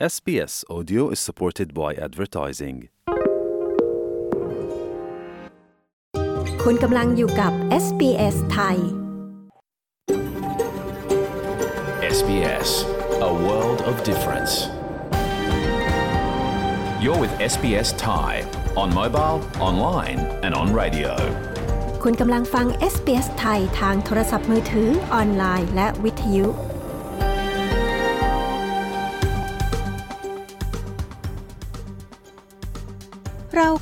SBS Audio is supported by advertising. คุณกำลังอยู่กับ SBS ไทย SBS, a world of difference. You're with SBS Thai on mobile, online, and on radio. คุณกำลังฟัง SBS ไทยทางโทรศัพท์มือถือ ออนไลน์ และวิทยุ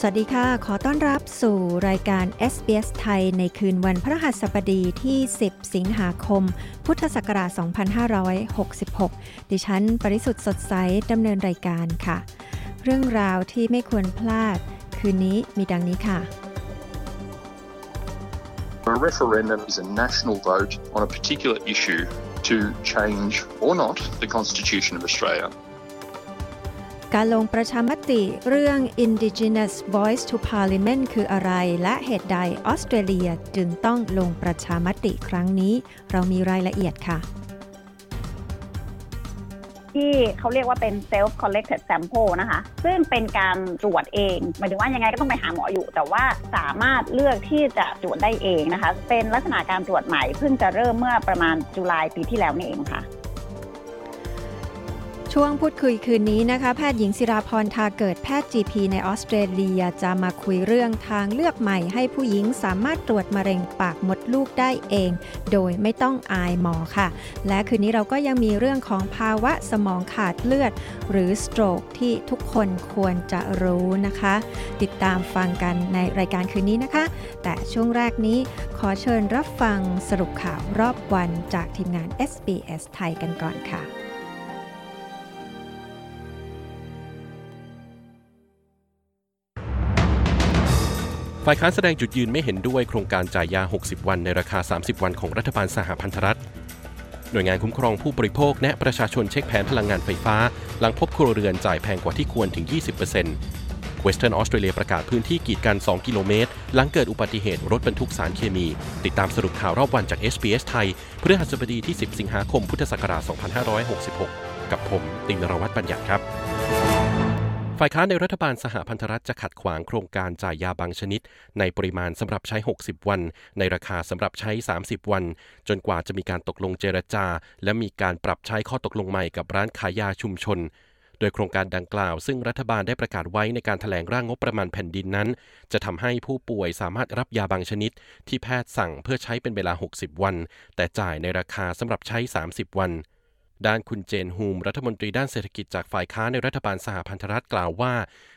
สวัสดีค่ะ ขอต้อนรับสู่รายการ SBS ไทย ในคืนวันพฤหัสบดีที่ 10 สิงหาคม พุทธศักราช 2566 ดิฉัน ปริสุทธ์สดใส ดำเนินรายการค่ะ เรื่องราวที่ไม่ควรพลาด คืนนี้มีดังนี้ค่ะ A referendum is a national vote on a particular issue to change or not the Constitution of Australia. การลงประชามติเรื่อง Indigenous Voice to Parliament คืออะไร และเหตุใดออสเตรเลียจึงต้องลงประชามติครั้งนี้ เรามีรายละเอียดค่ะ ที่เขาเรียกว่าเป็น self collected sample นะคะ ซึ่งเป็นการตรวจเองหมายถึงว่ายังไงก็ต้องไปหาหมออยู่ แต่ว่าสามารถเลือกที่จะตรวจได้เองนะคะ เป็นลักษณะการตรวจใหม่เพิ่งจะเริ่มเมื่อประมาณจุลายปีที่แล้วนี่เองค่ะ ช่วงพูดคุยคืนนี้นะคะแพทย์หญิงศิราพรทาเกิดแพทย์ GP ในออสเตรเลียจะมาคุยเรื่องทางเลือกใหม่ให้ผู้หญิงสามารถตรวจมะเร็งปากมดลูกได้เอง โดยไม่ต้องอายหมอค่ะ และคืนนี้เราก็ยังมีเรื่องของภาวะสมองขาดเลือด หรือ stroke ที่ทุกคนควรจะรู้นะคะ ติดตามฟังกันในรายการคืนนี้นะคะ แต่ช่วงแรกนี้ขอเชิญรับฟังสรุปข่าวรอบวันจากทีมงาน SBS ไทยกันก่อนค่ะ ฝ่ายค้านแสดงจุดยืนไม่เห็นด้วยโครงการจ่ายยา 60 วันในราคา 30 วันของรัฐบาลสหพันธรัฐ หน่วยงานคุ้มครองผู้บริโภคแนะประชาชนเช็คแผนพลังงานไฟฟ้า หลังพบครัวเรือนจ่ายแพงกว่าที่ควรถึง 20% Western Australia ประกาศพื้นที่กีดกัน 2 กิโลเมตร หลังเกิดอุบัติเหตุรถบรรทุกสารเคมี ติดตามสรุปข่าวรอบวันจาก SBS ไทยพฤหัสบดีที่ 10 สิงหาคมพุทธศักราช 2566 กับผมตินรวัตรบัญญัติครับ ฝ่ายค้านในรัฐบาลสหพันธรัฐจะขัดขวางโครงการจ่ายยาบางชนิด ในปริมาณสำหรับใช้ 60 วัน ในราคาสำหรับใช้ 30 วัน จนกว่าจะมีการตกลงเจรจา และมีการปรับใช้ข้อตกลงใหม่กับร้านขายยาชุมชน โดยโครงการดังกล่าว ซึ่งรัฐบาลได้ประกาศไว้ในการถแถลงร่างงบประมาณแผ่นดินนั้น จะทำให้ผู้ป่วยสามารถรับยาบางชนิด ที่แพทย์สั่งเพื่อใช้เป็นเวลา 60 วัน แต่จ่ายในราคาสำหรับใช้ 30 วัน ด้านคุณเจนฮูม รัฐมนตรีด้านเศรษฐกิจจากฝ่ายค้านในรัฐบาลสหพันธรัฐกล่าวว่า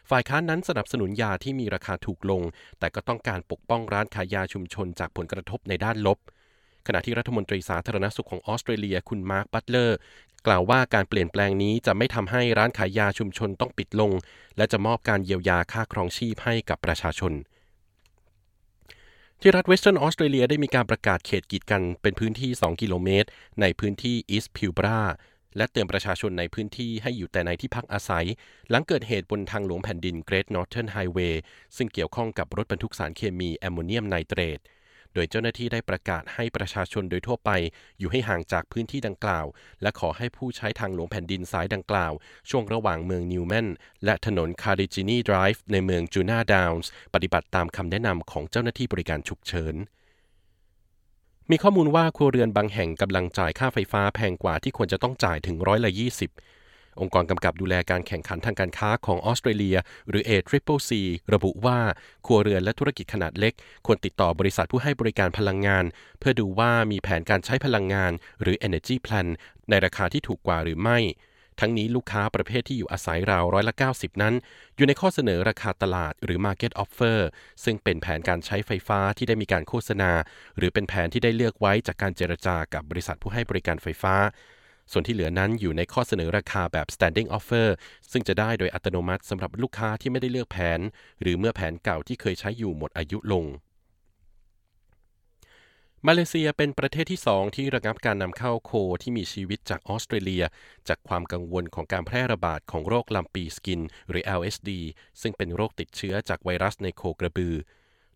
ฝ่ายค้านนั้นสนับสนุนยาที่มีราคาถูกลง แต่ก็ต้องการปกป้องร้านขายยาชุมชนจากผลกระทบในด้านลบ ขณะที่รัฐมนตรีสาธารณสุขของออสเตรเลียคุณมาร์คบัตเลอร์กล่าวว่าการเปลี่ยนแปลงนี้จะไม่ทำให้ร้านขายยาชุมชนต้องปิดลง และจะมอบการเยียวยาค่าครองชีพให้กับประชาชน ที่รัฐเวสเทิร์นออสเตรเลียได้มีการประกาศเขตกีดกันเป็นพื้นที่ 2 กิโลเมตร ในพื้นที่อีสต์พิลบาราและเตือนประชาชนในพื้นที่ให้อยู่แต่ในที่พักอาศัย หลังเกิดเหตุบนทางหลวงแผ่นดิน Great Northern Highway ซึ่งเกี่ยวข้องกับรถบรรทุกสารเคมีแอมโมเนียมไนเตรต โดยเจ้าหน้าที่ได้ประกาศให้ประชาชนโดยทั่วไป อยู่ให้ห่างจากพื้นที่ดังกล่าว และขอให้ผู้ใช้ทางหลวงแผ่นดินสายดังกล่าว ช่วงระหว่างเมืองนิวแมนและถนนคาร์ดิจินีไดรฟ์ในเมืองจูนาดาวน์ปฏิบัติตามคำแนะนำของเจ้าหน้าที่บริการฉุกเฉินมีข้อมูลว่าครัวเรือนบางแห่งกำลังจ่ายค่าไฟฟ้าแพงกว่าที่ควรจะต้องจ่ายถึงร้อยละ20 องค์กรกำกับดูแลการแข่งขันทางการค้าของออสเตรเลีย หรือ ACCC ระบุว่าครัวเรือนและธุรกิจขนาดเล็ก ควรติดต่อบริษัทผู้ให้บริการพลังงาน เพื่อดูว่ามีแผนการใช้พลังงาน หรือ Energy Plan ในราคาที่ถูกกว่าหรือไม่ ทั้งนี้ลูกค้าประเภทที่อยู่อาศัยราวร้อยละ 90 นั้น อยู่ในข้อเสนอราคาตลาดหรือ Market Offer ซึ่งเป็นแผนการใช้ไฟฟ้าที่ได้มีการโฆษณา หรือเป็นแผนที่ได้เลือกไว้จากการเจรจากับบริษัทผู้ให้บริการไฟฟ้า ส่วนที่เหลือนั้นอยู่ในข้อเสนอราคาแบบ standing offer ซึ่งจะได้โดยอัตโนมัติสำหรับลูกค้าที่ไม่ได้เลือกแผน หรือเมื่อแผนเก่าที่เคยใช้อยู่หมดอายุลงมาเลเซียเป็นประเทศที่สองที่ระงับการนำเข้าโคที่มีชีวิตจากออสเตรเลีย จากความกังวลของการแพร่ระบาดของโรคลำปีสกิน หรือ LSD ซึ่งเป็นโรคติดเชื้อจากไวรัสในโคกระบือ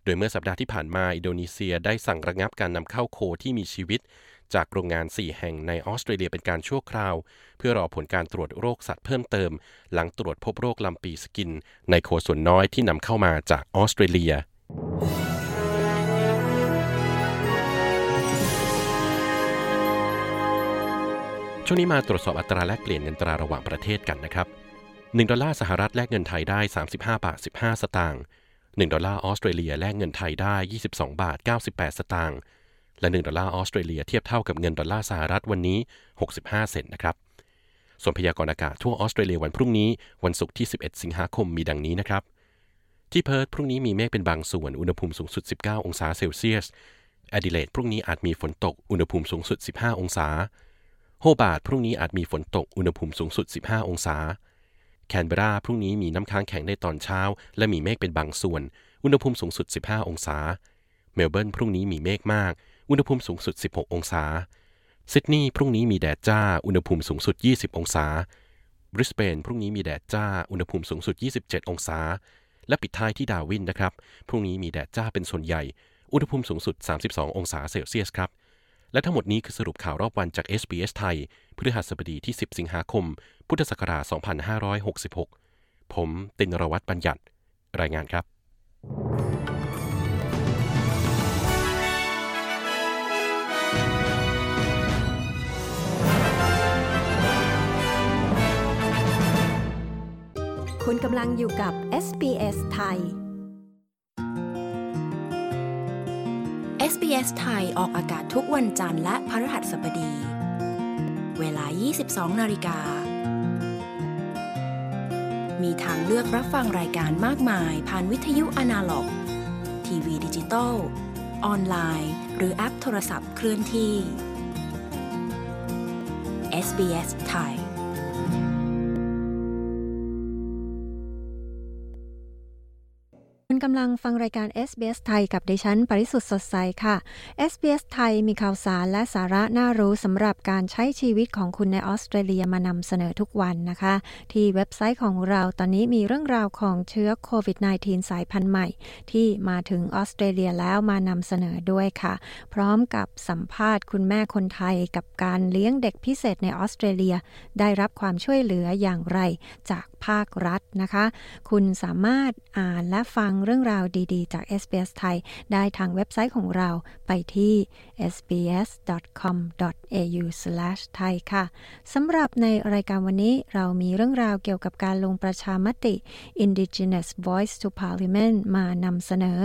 โดยเมื่อสัปดาห์ที่ผ่านมา อินโดนีเซียได้สั่งระงับการนำเข้าโคที่มีชีวิต จากโรงงาน 4 แห่งในออสเตรเลียเป็นการชั่วคราว เพื่อรอผลการตรวจโรคสัตว์เพิ่มเติม หลังตรวจพบโรคลำปีสกิน ในโคส่วนน้อยที่นำเข้ามาจากออสเตรเลียช่วงนี้มาตรวจสอบอัตราแลกเปลี่ยนเงินตราระหว่างประเทศกันนะครับ 1 ดอลลาร์สหรัฐแลกเงินไทยได้ 35 บาท 15 สตางค์ 1 ดอลลาร์ออสเตรเลียแลกเงินไทยได้ 22 บาท 98 สตางค์ และ 1 ดอลลาร์ออสเตรเลียเทียบเท่ากับเงินดอลลาร์สหรัฐวันนี้ 65 เซนต์นะครับส่วนพยากรณ์อากาศทั่วออสเตรเลียวันพรุ่งนี้วันศุกร์ที่ 11 สิงหาคมมีดังนี้นะครับ ที่เพิร์ธพรุ่งนี้มีเมฆเป็นบางส่วน อุณหภูมิสูงสุด 19 องศาเซลเซียสแอดิเลดพรุ่งนี้อาจมีฝนตก อุณหภูมิสูงสุด 15 องศา โฮบาร์ดพรุ่งนี้อาจมีฝนตก อุณหภูมิสูงสุด 15 องศา แคนเบราพรุ่งนี้มีน้ำค้างแข็งในตอนเช้า และมีเมฆเป็นบางส่วน อุณหภูมิสูงสุด 15 องศา เมลเบิร์นพรุ่งนี้มีเมฆมาก อุณหภูมิสูงสุด 16 องศา ซิดนีย์พรุ่งนี้มีแดดจ้า อุณหภูมิสูงสุด 20 องศา บริสเบนพรุ่งนี้มีแดดจ้า อุณหภูมิสูงสุด 27 องศา และปิดท้ายที่ดาวินนะครับ พรุ่งนี้มีแดดจ้าเป็นส่วนใหญ่ อุณหภูมิสูงสุด 32 องศาเซลเซียสครับ และทั้งหมดนี้คือสรุปข่าวรอบวันจาก SBS ไทยพฤหัสบดีที่ 10 สิงหาคม พุทธศักราช 2566 ผมตินรวัตรบัญญัติ รายงานครับ คุณกำลังอยู่กับ SBS ไทย SBS ไทยออกอากาศทุกวันจันทร์และพฤหัสบดี เวลา 22 นาฬิกา มีทางเลือกรับฟังรายการมากมายผ่านวิทยุอนาล็อก ทีวีดิจิตอล ออนไลน์ หรือแอปโทรศัพท์เคลื่อนที่ SBS ไทยำลังฟังรายการ SBS ไทยกับดิฉัน ปริสุทธ์สดใสค่ะ SBS ไทยมีข่าวสารและสาระน่ารู้สำหรับการใช้ชีวิตของคุณในออสเตรเลียมานำเสนอทุกวันนะคะ ที่เว็บไซต์ของเราตอนนี้มีเรื่องราวของเชื้อโควิด -19 สายพันธุ์ใหม่ ที่มาถึงออสเตรเลียแล้วมานำเสนอด้วยค่ะ พร้อมกับสัมภาษณ์คุณแม่คนไทยกับการเลี้ยงเด็กพิเศษในออสเตรเลีย ได้รับความช่วยเหลืออย่างไรจากภาครัฐนะคะ คุณสามารถอ่านและฟังเรื่องราวดีๆ จาก SBS ไทย ได้ทางเว็บไซต์ของเราไปที่ sbs.com.au/thai ค่ะสำหรับในรายการวันนี้เรามีเรื่องราวเกี่ยวกับการลงประชามติ Indigenous Voice to Parliament มานำเสนอ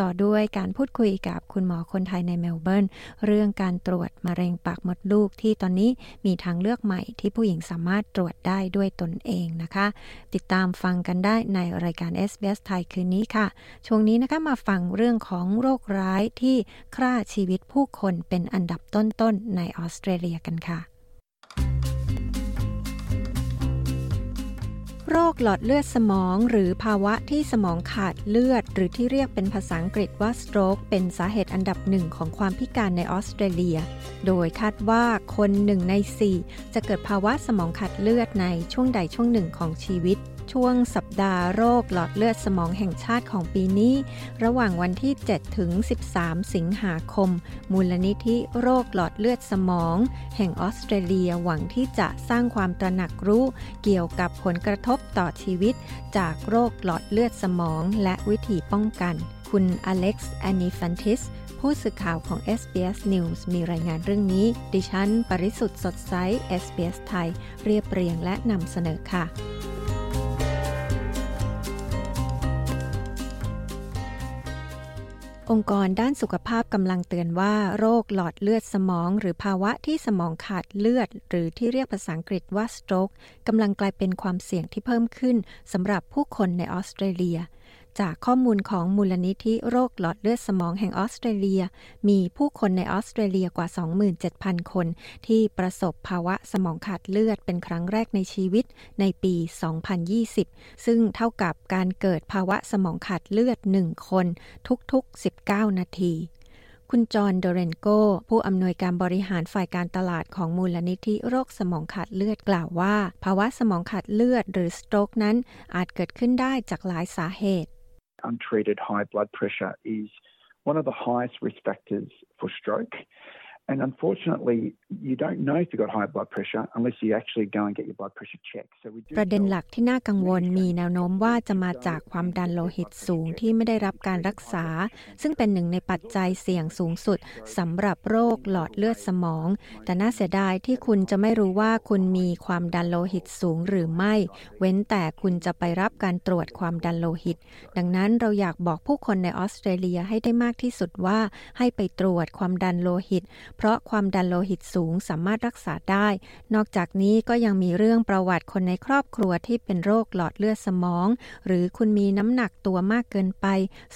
ต่อด้วยการพูดคุยกับคุณหมอคนไทยในเมลเบิร์น เรื่องการตรวจมะเร็งปากมดลูกที่ตอนนี้มีทางเลือกใหม่ที่ผู้หญิงสามารถตรวจได้ด้วยตนเองนะคะ ติดตามฟังกันได้ในรายการ SBS ไทยคืนนี้ค่ะช่วงนี้นะคะมาฟังเรื่องของโรคร้ายที่ฆ่าชีวิตผู้คนเป็นอันดับต้นๆในออสเตรเลียกันค่ะ โรคหลอดเลือดสมองหรือภาวะที่สมองขาดเลือด หรือที่เรียกเป็นภาษาอังกฤษว่า stroke เป็นสาเหตุอันดับหนึ่งของความพิการในออสเตรเลีย โดยคาดว่าคนหนึ่งใน 4 จะเกิดภาวะสมองขาดเลือดในช่วงใดช่วงหนึ่งของชีวิต ช่วงสัปดาห์โรคหลอดเลือดสมองแห่งชาติของปีนี้ ระหว่างวันที่ 7 ถึง 13 สิงหาคม มูลนิธิโรคหลอดเลือดสมอง แห่งออสเตรเลียหวังที่จะสร้างความตระหนักรู้ เกี่ยวกับผลกระทบต่อชีวิต จากโรคหลอดเลือดสมองและวิธีป้องกัน คุณอเล็กซ์แอนนิฟันติสผู้สื่อข่าวของ SBS News มีรายงานเรื่องนี้ ดิฉัน ปริสุทธ์สดใส SBS ไทย เรียบเรียงและนำเสนอค่ะ องค์กรด้านสุขภาพกำลังเตือนว่าโรคหลอดเลือดสมอง หรือภาวะที่สมองขาดเลือด หรือที่เรียกภาษาอังกฤษว่า stroke กำลังกลายเป็นความเสี่ยงที่เพิ่มขึ้นสำหรับผู้คนในออสเตรเลีย จากข้อมูลของมูลนิธิโรคหลอดเลือดสมองแห่งออสเตรเลีย มีผู้คนในออสเตรเลียกว่า 27,000 คน ที่ประสบภาวะสมองขาดเลือดเป็นครั้งแรกในชีวิตในปี 2020 ซึ่งเท่ากับการเกิดภาวะสมองขาดเลือด 1 คน ทุกๆ 19 นาทีคุณจอห์นโดเรนโก ผู้อำนวยการบริหารฝ่ายการตลาดของมูลนิธิโรคสมองขาดเลือดกล่าวว่า ภาวะสมองขาดเลือดหรือสโตรกนั้นอาจเกิดขึ้นได้จากหลายสาเหตุ Untreated high blood pressure is one of the highest risk factors for stroke. And unfortunately, you don't know if you've got high blood pressure unless you actually go and get your blood pressure checked. So we do ประเด็นหลักที่น่ากังวลมีแนวโน้มว่าจะมาจากความดันโลหิตสูงที่ไม่ได้รับการรักษา ซึ่งเป็นหนึ่งในปัจจัยเสี่ยงสูงสุดสำหรับโรคหลอดเลือดสมอง แต่น่าเสียดายที่คุณจะไม่รู้ว่าคุณมีความดันโลหิตสูงหรือไม่ เว้นแต่คุณจะไปรับการตรวจความดันโลหิต ดังนั้นเราอยากบอกผู้คนในออสเตรเลียให้ได้มากที่สุดว่าให้ไปตรวจความดันโลหิตเพราะความดันโลหิตสูงสามารถรักษาได้ นอกจากนี้ก็ยังมีเรื่องประวัติคนในครอบครัวที่เป็นโรคหลอดเลือดสมอง หรือคุณมีน้ำหนักตัวมากเกินไป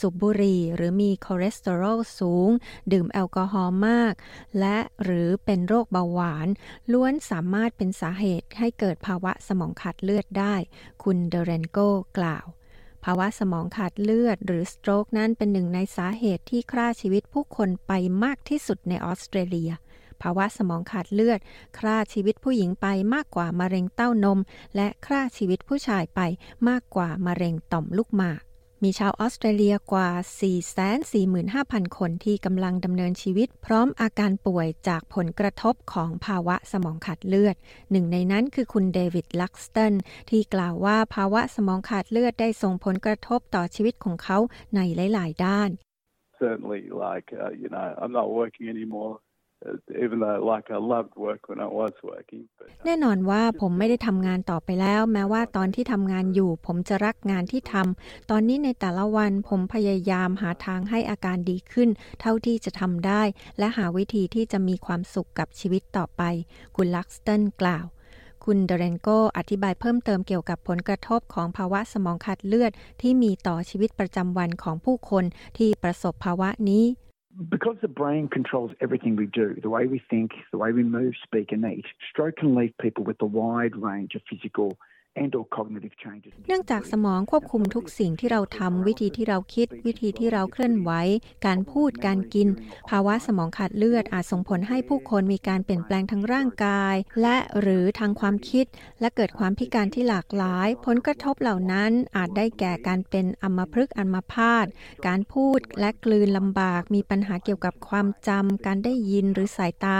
สูบบุหรี่ หรือมีคอเลสเตอรอลสูง ดื่มแอลกอฮอล์มาก และหรือเป็นโรคเบาหวาน ล้วนสามารถเป็นสาเหตุให้เกิดภาวะสมองขาดเลือดได้ คุณเดเรนโกกล่าว ภาวะสมองขาดเลือด หรือ stroke นั้นเป็นหนึ่งในสาเหตุที่ฆ่าชีวิตผู้คนไปมากที่สุดในออสเตรเลีย ภาวะสมองขาดเลือดฆ่าชีวิตผู้หญิงไปมากกว่ามะเร็งเต้านม และฆ่าชีวิตผู้ชายไปมากกว่ามะเร็งต่อมลูกหมาก มีชาวออสเตรเลียกว่า 445,000 คนที่กำลังดำเนินชีวิต พร้อมอาการป่วยจากผลกระทบของภาวะสมองขาดเลือด หนึ่งในนั้นคือคุณเดวิดลักสตันที่กล่าวว่าภาวะสมองขาดเลือดได้ส่งผลกระทบต่อชีวิตของเขาในหลาย ๆ ด้าน Certainly, like uh, you know, I'm not working anymore. Even though like I loved work when I was working แน่นอนว่าผมไม่ได้ทำงานต่อไปแล้ว แม้ว่าตอนที่ทำงานอยู่ ผมจะรักงานที่ทำตอนนี้ในแต่ละวันผมพยายามหาทางให้อาการดีขึ้น เท่าที่จะทำได้ และหาวิธีที่จะมีความสุขกับชีวิตต่อไป คุณลักสตันกล่าวคุณเดเรนโกอธิบายเพิ่มเติมเกี่ยวกับผลกระทบของภาวะสมองขาดเลือด ที่มีต่อชีวิตประจำวันของผู้คนที่ประสบภาวะนี้ Because the brain controls everything we do, the way we think, the way we move, speak, and eat, stroke can leave people with a wide range of physical เนื่องจากสมองควบคุมทุกสิ่งที่เราทำวิธีที่เราคิด วิธีที่เราเคลื่อนไหว การพูดการกิน ภาวะสมองขาดเลือดอาจส่งผลให้ผู้คนมีการเปลี่ยนแปลงทางร่างกาย และหรือทางความคิด และเกิดความพิการที่หลากหลาย ผลกระทบเหล่านั้นอาจได้แก่การเป็นอัมพฤกษ์อัมพาตการพูดและกลืนลำบาก มีปัญหาเกี่ยวกับความจำการได้ยินหรือสายตา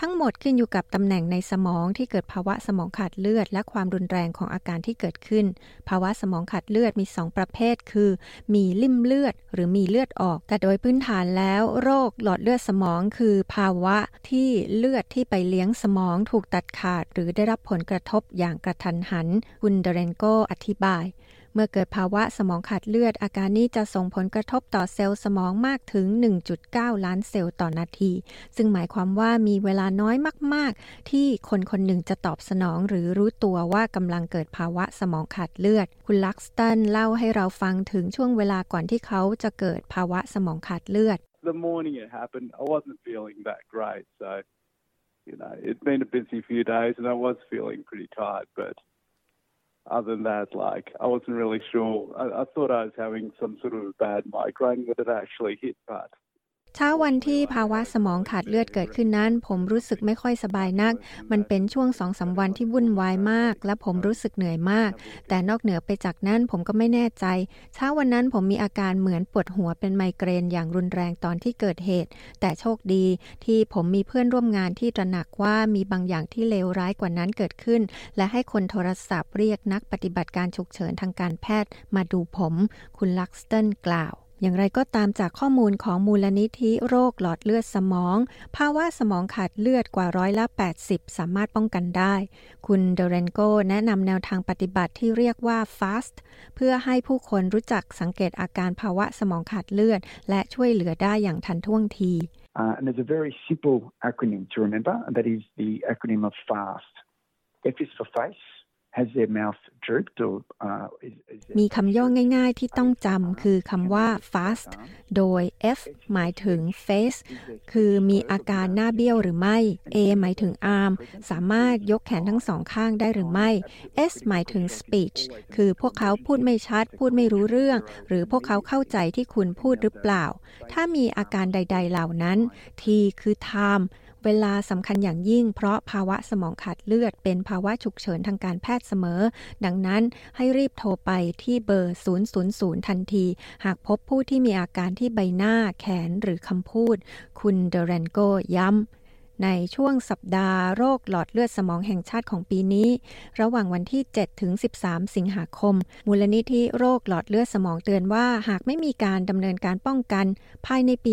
ทั้งหมดขึ้นอยู่กับตำแหน่งในสมองที่เกิดภาวะสมองขาดเลือด และความรุนแรงของอาการที่เกิดขึ้น ภาวะสมองขาดเลือดมี 2 ประเภท คือ มีลิ่มเลือดหรือมีเลือดออก แต่โดยพื้นฐานแล้ว โรคหลอดเลือดสมองคือภาวะที่เลือดที่ไปเลี้ยงสมองถูกตัดขาด หรือได้รับผลกระทบอย่างกระทันหัน คุณเดเรนโกอธิบาย เมื่อเกิดภาวะสมองขาดเลือด อาการนี้จะส่งผลกระทบต่อเซลล์สมองมากถึง 1.9 ล้านเซลล์ต่อนาที ซึ่งหมายความว่ามีเวลาน้อยมาก ๆ ที่คนคนหนึ่งจะตอบสนอง หรือรู้ตัวว่ากำลังเกิดภาวะสมองขาดเลือด คุณลักสตันเล่าให้เราฟังถึงช่วงเวลาก่อนที่เขาจะเกิดภาวะสมองขาดเลือด The morning it happened I wasn't feeling that great so you know it'd been a busy few days and I was feeling pretty tired but other than that, like I wasn't really sure. I, I thought I was having some sort of bad migraine that had actually hit, but เช้าวันที่ภาวะสมองขาดเลือดเกิดขึ้นนั้น ผมรู้สึกไม่ค่อยสบายนัก มันเป็นช่วงสองสาวันที่วุ่นวายมาก และผมรู้สึกเหนื่อยมาก แต่นอกเหนือไปจากนั้นผมก็ไม่แน่ใจ เช้าวันนั้นผมมีอาการเหมือนปวดหัวเป็นไมเกรนอย่างรุนแรงตอนที่เกิดเหตุ แต่โชคดีที่ผมมีเพื่อนร่วมงานที่ตระหนักว่ามีบางอย่างที่เลวร้ายกว่านั้นเกิดขึ้น และให้คนโทรศัพท์เรียกนักปฏิบัติการฉุกเฉินทางการแพทย์มาดูผม คุณลักสตันกล่าว อย่างไรก็ตามจากข้อมูลของมูลนิธิโรคหลอดเลือดสมอง ภาวะสมองขาดเลือดกว่าร้อยละ 80 สามารถป้องกันได้ คุณเดเรนโกแนะนำแนวทางปฏิบัติที่เรียกว่า FAST เพื่อให้ผู้คนรู้จักสังเกตอาการภาวะสมองขาดเลือด และช่วยเหลือได้อย่างทันท่วงที Uh, and there's a very simple acronym to remember, and that is the acronym of FAST. F is for face, has their mouth drooped or uh, is, is มีคำย่อง่ายๆที่ต้องจำคือคำว่า fast โดย F หมายถึง face คือมีอาการหน้าเบี้ยวหรือไม่ A หมายถึง arm สามารถยกแขนทั้งสองข้างได้หรือไม่ S หมายถึง speech คือพวกเขาพูดไม่ชัด พูดไม่รู้เรื่อง หรือพวกเขาเข้าใจที่คุณพูดหรือเปล่า ถ้ามีอาการใด ๆเหล่านั้น T คือ time เวลาสำคัญอย่างยิ่ง เพราะภาวะสมองขาดเลือด เป็นภาวะฉุกเฉินทางการแพทย์เสมอ ดังนั้นให้รีบโทรไปที่เบอร์ 000 ทันที หากพบผู้ที่มีอาการที่ใบหน้าแขนหรือคำพูด คุณเดเรนโกย้ำในช่วงสัปดาห์โรคหลอดเลือดสมองแห่งชาติของปีนี้ ระหว่างวันที่ 7 ถึง 13 สิงหาคม มูลนิธิโรคหลอดเลือดสมองเตือนว่า หากไม่มีการดำเนินการป้องกัน ภายในปี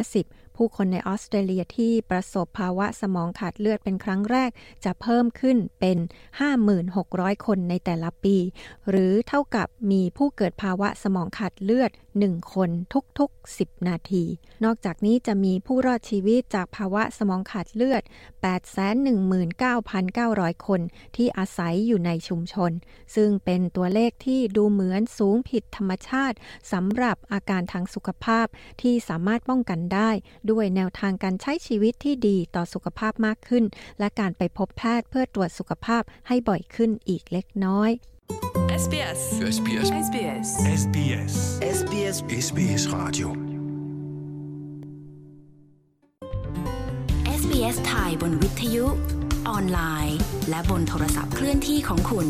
2050 ผู้คนในออสเตรเลียที่ประสบภาวะสมองขาดเลือดเป็นครั้งแรก จะเพิ่มขึ้นเป็น 5,600 คนในแต่ละปี หรือเท่ากับมีผู้เกิดภาวะสมองขาดเลือด 1 คนทุกๆ 10 นาที นอกจากนี้จะมีผู้รอดชีวิตจากภาวะสมองขาดเลือด 819,900 คนที่อาศัยอยู่ในชุมชน ซึ่งเป็นตัวเลขที่ดูเหมือนสูงผิดธรรมชาติสำหรับอาการทางสุขภาพที่สามารถป้องกันได้ด้วยแนวทางการใช้ชีวิตที่ดีต่อสุขภาพมากขึ้น และการไปพบแพทย์เพื่อตรวจสุขภาพให้บ่อยขึ้นอีกเล็กน้อย SBS SBS SBS SBS SBS SBS Radio SBS ไทยบนวิทยุ ออนไลน์ และบนโทรศัพท์เคลื่อนที่ของคุณ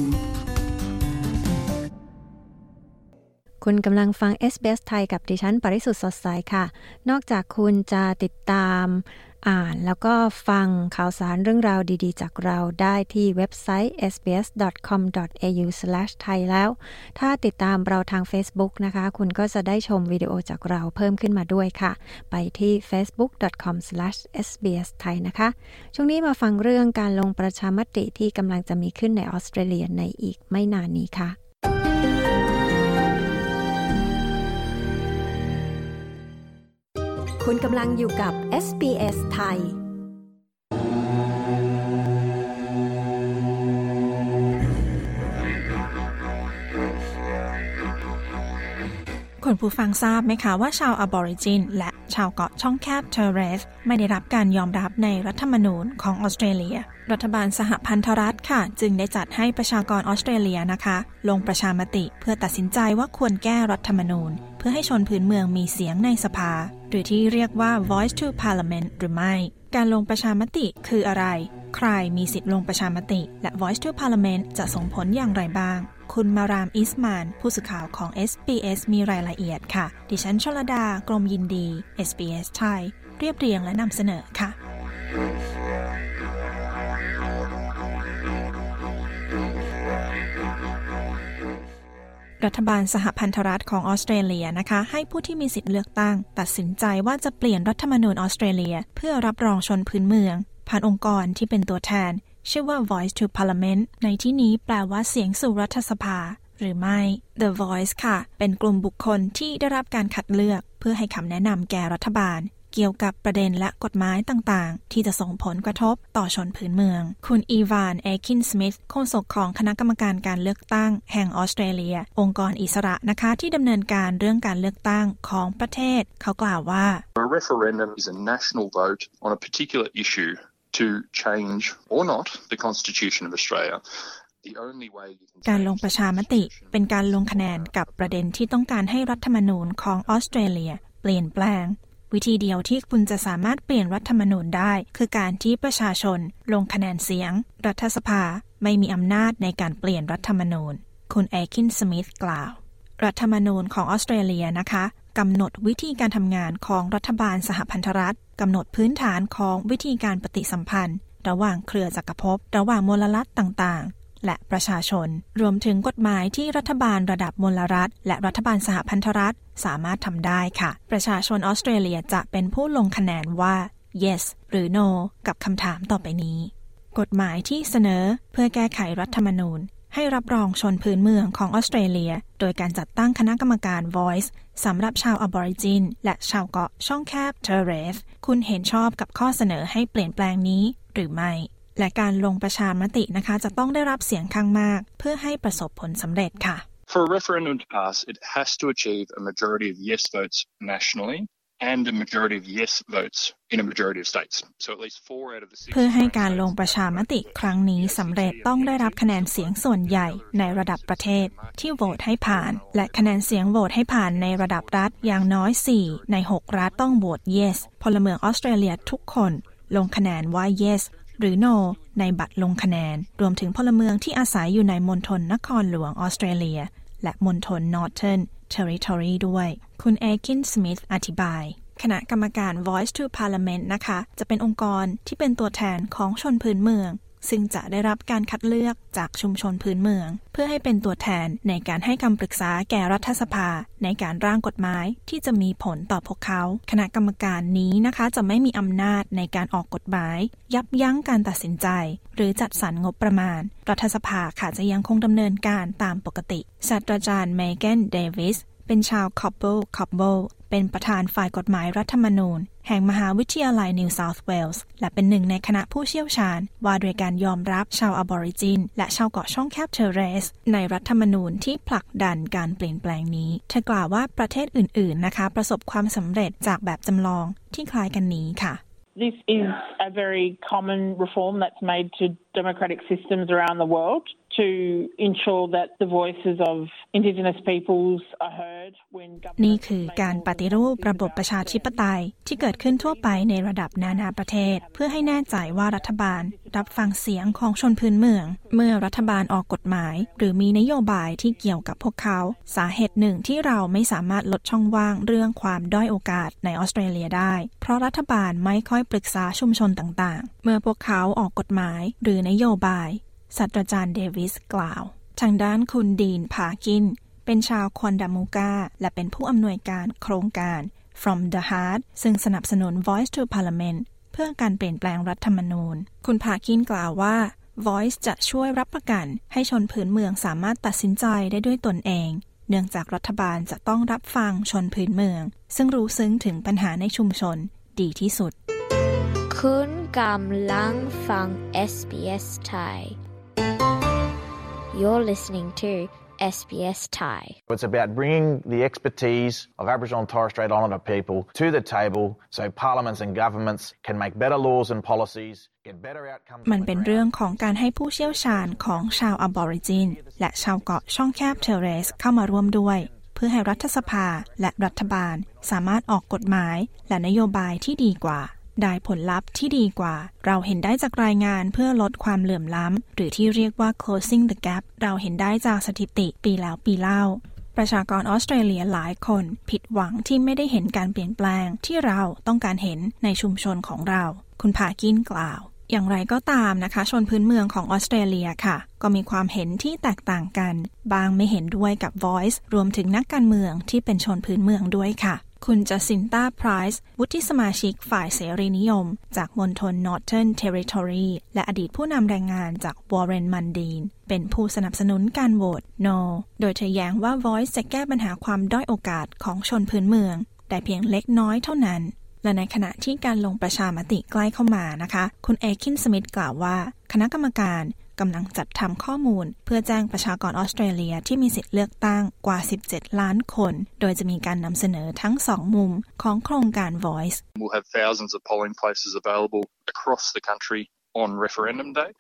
คุณกำลังฟัง SBS ไทยกับดิฉัน ปริสุทธ์สดใสค่ะ นอกจากคุณจะติดตามอ่านแล้วก็ฟังข่าวสารเรื่องราวดีๆ จากเราได้ที่เว็บไซต์ sbs.com.au/thai แล้ว ถ้าติดตามเราทาง Facebook นะคะ คุณก็จะได้ชมวิดีโอจากเราเพิ่มขึ้นมาด้วยค่ะ ไปที่ facebook.com/sbsthai นะคะ ช่วงนี้มาฟังเรื่องการลงประชามติที่กำลังจะมีขึ้นในออสเตรเลียในอีกไม่นานนี้ค่ะ คุณกำลังอยู่กับ SBS ไทยคุณผู้ฟังทราบไหมคะว่าชาวอบอริจิน และชาวเกาะช่องแคบทอร์เรส ไม่ได้รับการยอมรับในรัฐธรรมนูญของออสเตรเลีย รัฐบาลสหพันธรัฐค่ะ จึงได้จัดให้ประชากรออสเตรเลียนะคะ ลงประชามติเพื่อตัดสินใจว่าควรแก้รัฐธรรมนูญ เพื่อให้ชนพื้นเมืองมีเสียงในสภา หรือที่เรียกว่า voice to parliament หรือไม่ การลงประชามติคืออะไร ใครมีสิทธิ์ลงประชามติ และ voice to parliament จะส่งผลอย่างไรบ้าง คุณมารามอิสมาน ผู้สื่อข่าวของ SBS มีรายละเอียดค่ะ ดิฉันชลดา กรมยินดี SBS ไทย เรียบเรียงและนำเสนอค่ะ รัฐบาลสหพันธรัฐของออสเตรเลียนะคะ ให้ผู้ที่มีสิทธิ์เลือกตั้ง ตัดสินใจว่าจะเปลี่ยนรัฐธรรมนูญออสเตรเลีย เพื่อรับรองชนพื้นเมือง ผ่านองค์กรที่เป็นตัวแทน ชื่อว่า Voice to Parliament ในที่นี้แปลว่าเสียงสู่รัฐสภา หรือไม่ The Voice ค่ะ เป็นกลุ่มบุคคลที่ได้รับการคัดเลือก เพื่อให้คำแนะนำแก่รัฐบาล เกี่ยวกับประเด็นและกฎหมายต่างๆ ที่จะส่งผลกระทบต่อชนพื้นเมือง คุณอีวานเอคินสมิธโฆษกของคณะกรรมการการเลือกตั้ง แห่งออสเตรเลีย องค์กรอิสระนะคะที่ดำเนินการเรื่องการเลือกตั้งของประเทศ เขากล่าวว่า A referendum is a national vote on a particular issue to change or not the Constitution of Australia. The only way you can การลงประชามติเป็นการลงคะแนนกับประเด็นที่ต้องการให้รัฐธรรมนูญของออสเตรเลีย เปลี่ยนแปลง วิธีเดียวที่คุณจะสามารถเปลี่ยนรัฐธรรมนูญได้ คือการที่ประชาชนลงคะแนนเสียง รัฐสภาไม่มีอำนาจในการเปลี่ยนรัฐธรรมนูญ คุณเอคินสมิธกล่าว รัฐธรรมนูญของออสเตรเลียนะคะกำหนดวิธีการทำงานของรัฐบาลสหพันธรัฐกำหนดพื้นฐานของวิธีการปฏิสัมพันธ์ ระหว่างเครือจักรภพ ระหว่างมลรัฐต่าง และประชาชน รวมถึงกฎหมายที่รัฐบาลระดับมลรัฐ และรัฐบาลสหพันธรัฐสามารถทำได้ค่ะ ประชาชนออสเตรเลียจะเป็นผู้ลงคะแนนว่า yes หรือ no กับคำถามต่อไปนี้ กฎหมายที่เสนอเพื่อแก้ไขรัฐธรรมนูญ ให้รับรองชนพื้นเมืองของออสเตรเลีย โดยการจัดตั้งคณะกรรมการ Voice สำหรับชาวอบอริจิน และชาวเกาะช่องแคบทอร์เรสคุณเห็นชอบกับข้อเสนอให้เปลี่ยนแปลงนี้หรือไม่ และการลงประชามตินะคะ จะต้องได้รับเสียงข้างมาก เพื่อให้ประสบผลสำเร็จค่ะ For a referendum to pass, it has to achieve a majority of yes votes nationally and a majority of yes votes in a majority of states. So at least four out of the six. เพื่อให้การลงประชามติครั้งนี้สำเร็จต้องได้รับคะแนนเสียงส่วนใหญ่ในระดับประเทศ ที่โหวตให้ผ่าน และคะแนนเสียงโหวตให้ผ่านในระดับรัฐอย่างน้อย 4 ใน 6 รัฐต้องโหวต yes พลเมืองออสเตรเลียทุกคนลงคะแนนว่า yes หรือ no ในบัตรลงคะแนน รวมถึงพลเมืองที่อาศัยอยู่ในมณฑลนครหลวงออสเตรเลีย และมณฑล Northern Territory ด้วย คุณเอคินสมิธอธิบายคณะกรรมการ Voice to Parliament นะคะ จะเป็นองค์กรที่เป็นตัวแทนของชนพื้นเมือง ซึ่งจะได้รับการคัดเลือกจากชุมชนพื้นเมือง เพื่อให้เป็นตัวแทนในการให้คำปรึกษาแก่รัฐสภา ในการร่างกฎหมายที่จะมีผลต่อพวกเขา คณะกรรมการนี้นะคะจะไม่มีอำนาจในการออกกฎหมาย ยับยั้งการตัดสินใจ หรือจัดสรรงบประมาณ รัฐสภาค่ะจะยังคงดำเนินการตามปกติศาสตราจารย์เมแกนเดวิส เป็นชาวคอบเบิลคอบเบิลเป็นประธานฝ่ายกฎหมายรัฐธรรมนูญ แห่งมหาวิทยาลัยนิวเซาท์เวลส์และเป็นหนึ่งในคณะผู้เชี่ยวชาญ ว่าโดยการยอมรับชาวอบอริจิน และชาวเกาะช่องแคบทอร์เรส ในรัฐธรรมนูญที่ผลักดันการเปลี่ยนแปลงนี้ เธอกล่าวว่าประเทศอื่น ๆ นะคะ ประสบความสำเร็จจากแบบจำลองที่คล้ายกันนี้ค่ะ This is a very common reform that's made to democratic systems around the world to ensure that the voices of Indigenous peoples are heard when นี่คือการปฏิรูประบบประชาธิปไตยที่เกิดขึ้นทั่วไปในระดับนานาประเทศ เพื่อให้แน่ใจว่ารัฐบาล รับฟังเสียงของชนพื้นเมือง เมื่อรัฐบาลออกกฎหมาย หรือมีนโยบายที่เกี่ยวกับพวกเขา สาเหตุหนึ่งที่เราไม่สามารถลดช่องว่างเรื่องความด้อยโอกาสในออสเตรเลียได้ เพราะรัฐบาลไม่ค่อยปรึกษาชุมชนต่างๆ เมื่อพวกเขาออกกฎหมาย หรือนโยบาย ศาสตราจารย์เดวิสกล่าว ทางด้านคุณดีนพากิน เป็นชาวควนดามูกาและเป็นผู้อำนวยการโครงการ From the Heart ซึ่งสนับสนุน Voice to Parliament เพื่อการเปลี่ยนแปลงรัฐธรรมนูญ คุณพากินกล่าวว่า Voice จะช่วยรับประกัน ให้ชนพื้นเมืองสามารถตัดสินใจได้ด้วยตนเอง เนื่องจากรัฐบาลจะต้องรับฟังชนพื้นเมือง ซึ่งรู้ซึ้งถึงปัญหาในชุมชนดีที่สุด คุณกำลังฟัง SBS Thai You're listening to SBS Thai. It's about bringing the expertise of Aboriginal and Torres Strait Islander people to the table so parliaments and governments can make better laws and policies, get better outcomes. มันเป็นเรื่องของการให้ผู้เชี่ยวชาญของชาวอบอริจิน และชาวเกาะช่องแคบเทเรสเข้ามาร่วมด้วย เพื่อให้รัฐสภาและรัฐบาลสามารถออกกฎหมายและนโยบายที่ดีกว่า ได้ผลลัพธ์ที่ดีกว่า เราเห็นได้จากรายงานเพื่อลดความเหลื่อมล้ำ หรือที่เรียกว่า closing the gap เราเห็นได้จากสถิติปีแล้วปีเล่าประชากรออสเตรเลียหลายคนผิดหวังที่ไม่ได้เห็นการเปลี่ยนแปลงที่เราต้องการเห็นในชุมชนของเรา คุณพากินกล่าว อย่างไรก็ตามนะคะ ชนพื้นเมืองของออสเตรเลียค่ะ ก็มีความเห็นที่แตกต่างกัน บางไม่เห็นด้วยกับ Voice รวมถึงนักการเมืองที่เป็นชนพื้นเมืองด้วยค่ะ คุณจัสินตาไพรส์วุฒิสมาชิกฝ่ายเสรีนิยม จากมณฑล Northern Territory และอดีตผู้นำแรงงานจาก Warren Mundine เป็นผู้สนับสนุนการโหวต No โดยเธอแย้งว่า Voice จะแก้ปัญหาความด้อยโอกาสของชนพื้นเมือง แต่เพียงเล็กน้อยเท่านั้น และในขณะที่การลงประชามติใกล้เข้ามานะคะ คุณเอคินสมิธกล่าวว่า คณะกรรมการ กำลังจัดทำข้อมูล เพื่อแจ้งประชากรออสเตรเลียที่มีสิทธิ์เลือกตั้งกว่า 17 ล้านคน โดยจะมีการนำเสนอทั้งสองมุมของโครงการ Voice We'll have thousands of polling places available across the country on referendum day.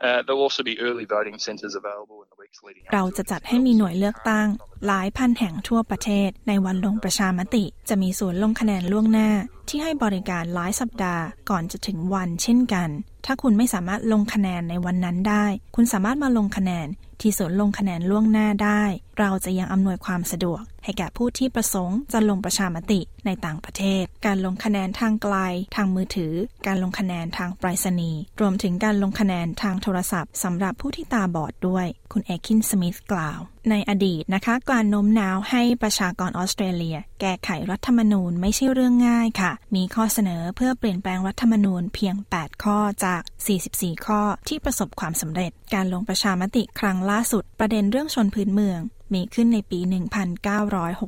Uh, there'll also be early voting centres available in the weeks leading up. เราจะจัดให้มีหน่วยเลือกตั้ง หลายพันแห่งทั่วประเทศ ในวันลงประชามติ จะมีศูนย์ลงคะแนนล่วงหน้า ที่ให้บริการหลายสัปดาห์ก่อนจะถึงวันเช่นกัน ถ้าคุณไม่สามารถลงคะแนนในวันนั้นได้ คุณสามารถมาลงคะแนนที่ศูนย์ลงคะแนนล่วงหน้าได้ เราจะยังอำนวยความสะดวก ให้แก่ผู้ที่ประสงค์จะลงประชามติในต่างประเทศ การลงคะแนนทางไกล ทางมือถือ การลงคะแนนทางไปรษณีย์รวมถึงการลงคะแนนทางโทรศัพท์สำหรับผู้ที่ตาบอดด้วย คุณเอคินสมิธกล่าวในอดีตนะคะ การโน้มน้าวให้ประชากรออสเตรเลีย แก้ไขรัฐธรรมนูญไม่ใช่เรื่องง่ายค่ะ มีข้อเสนอเพื่อเปลี่ยนแปลงรัฐธรรมนูญเพียง 8 ข้อจาก 44 ข้อที่ประสบความสำเร็จ การลงประชามติครั้งล่าสุดประเด็นเรื่องชนพื้นเมือง มีขึ้นในปี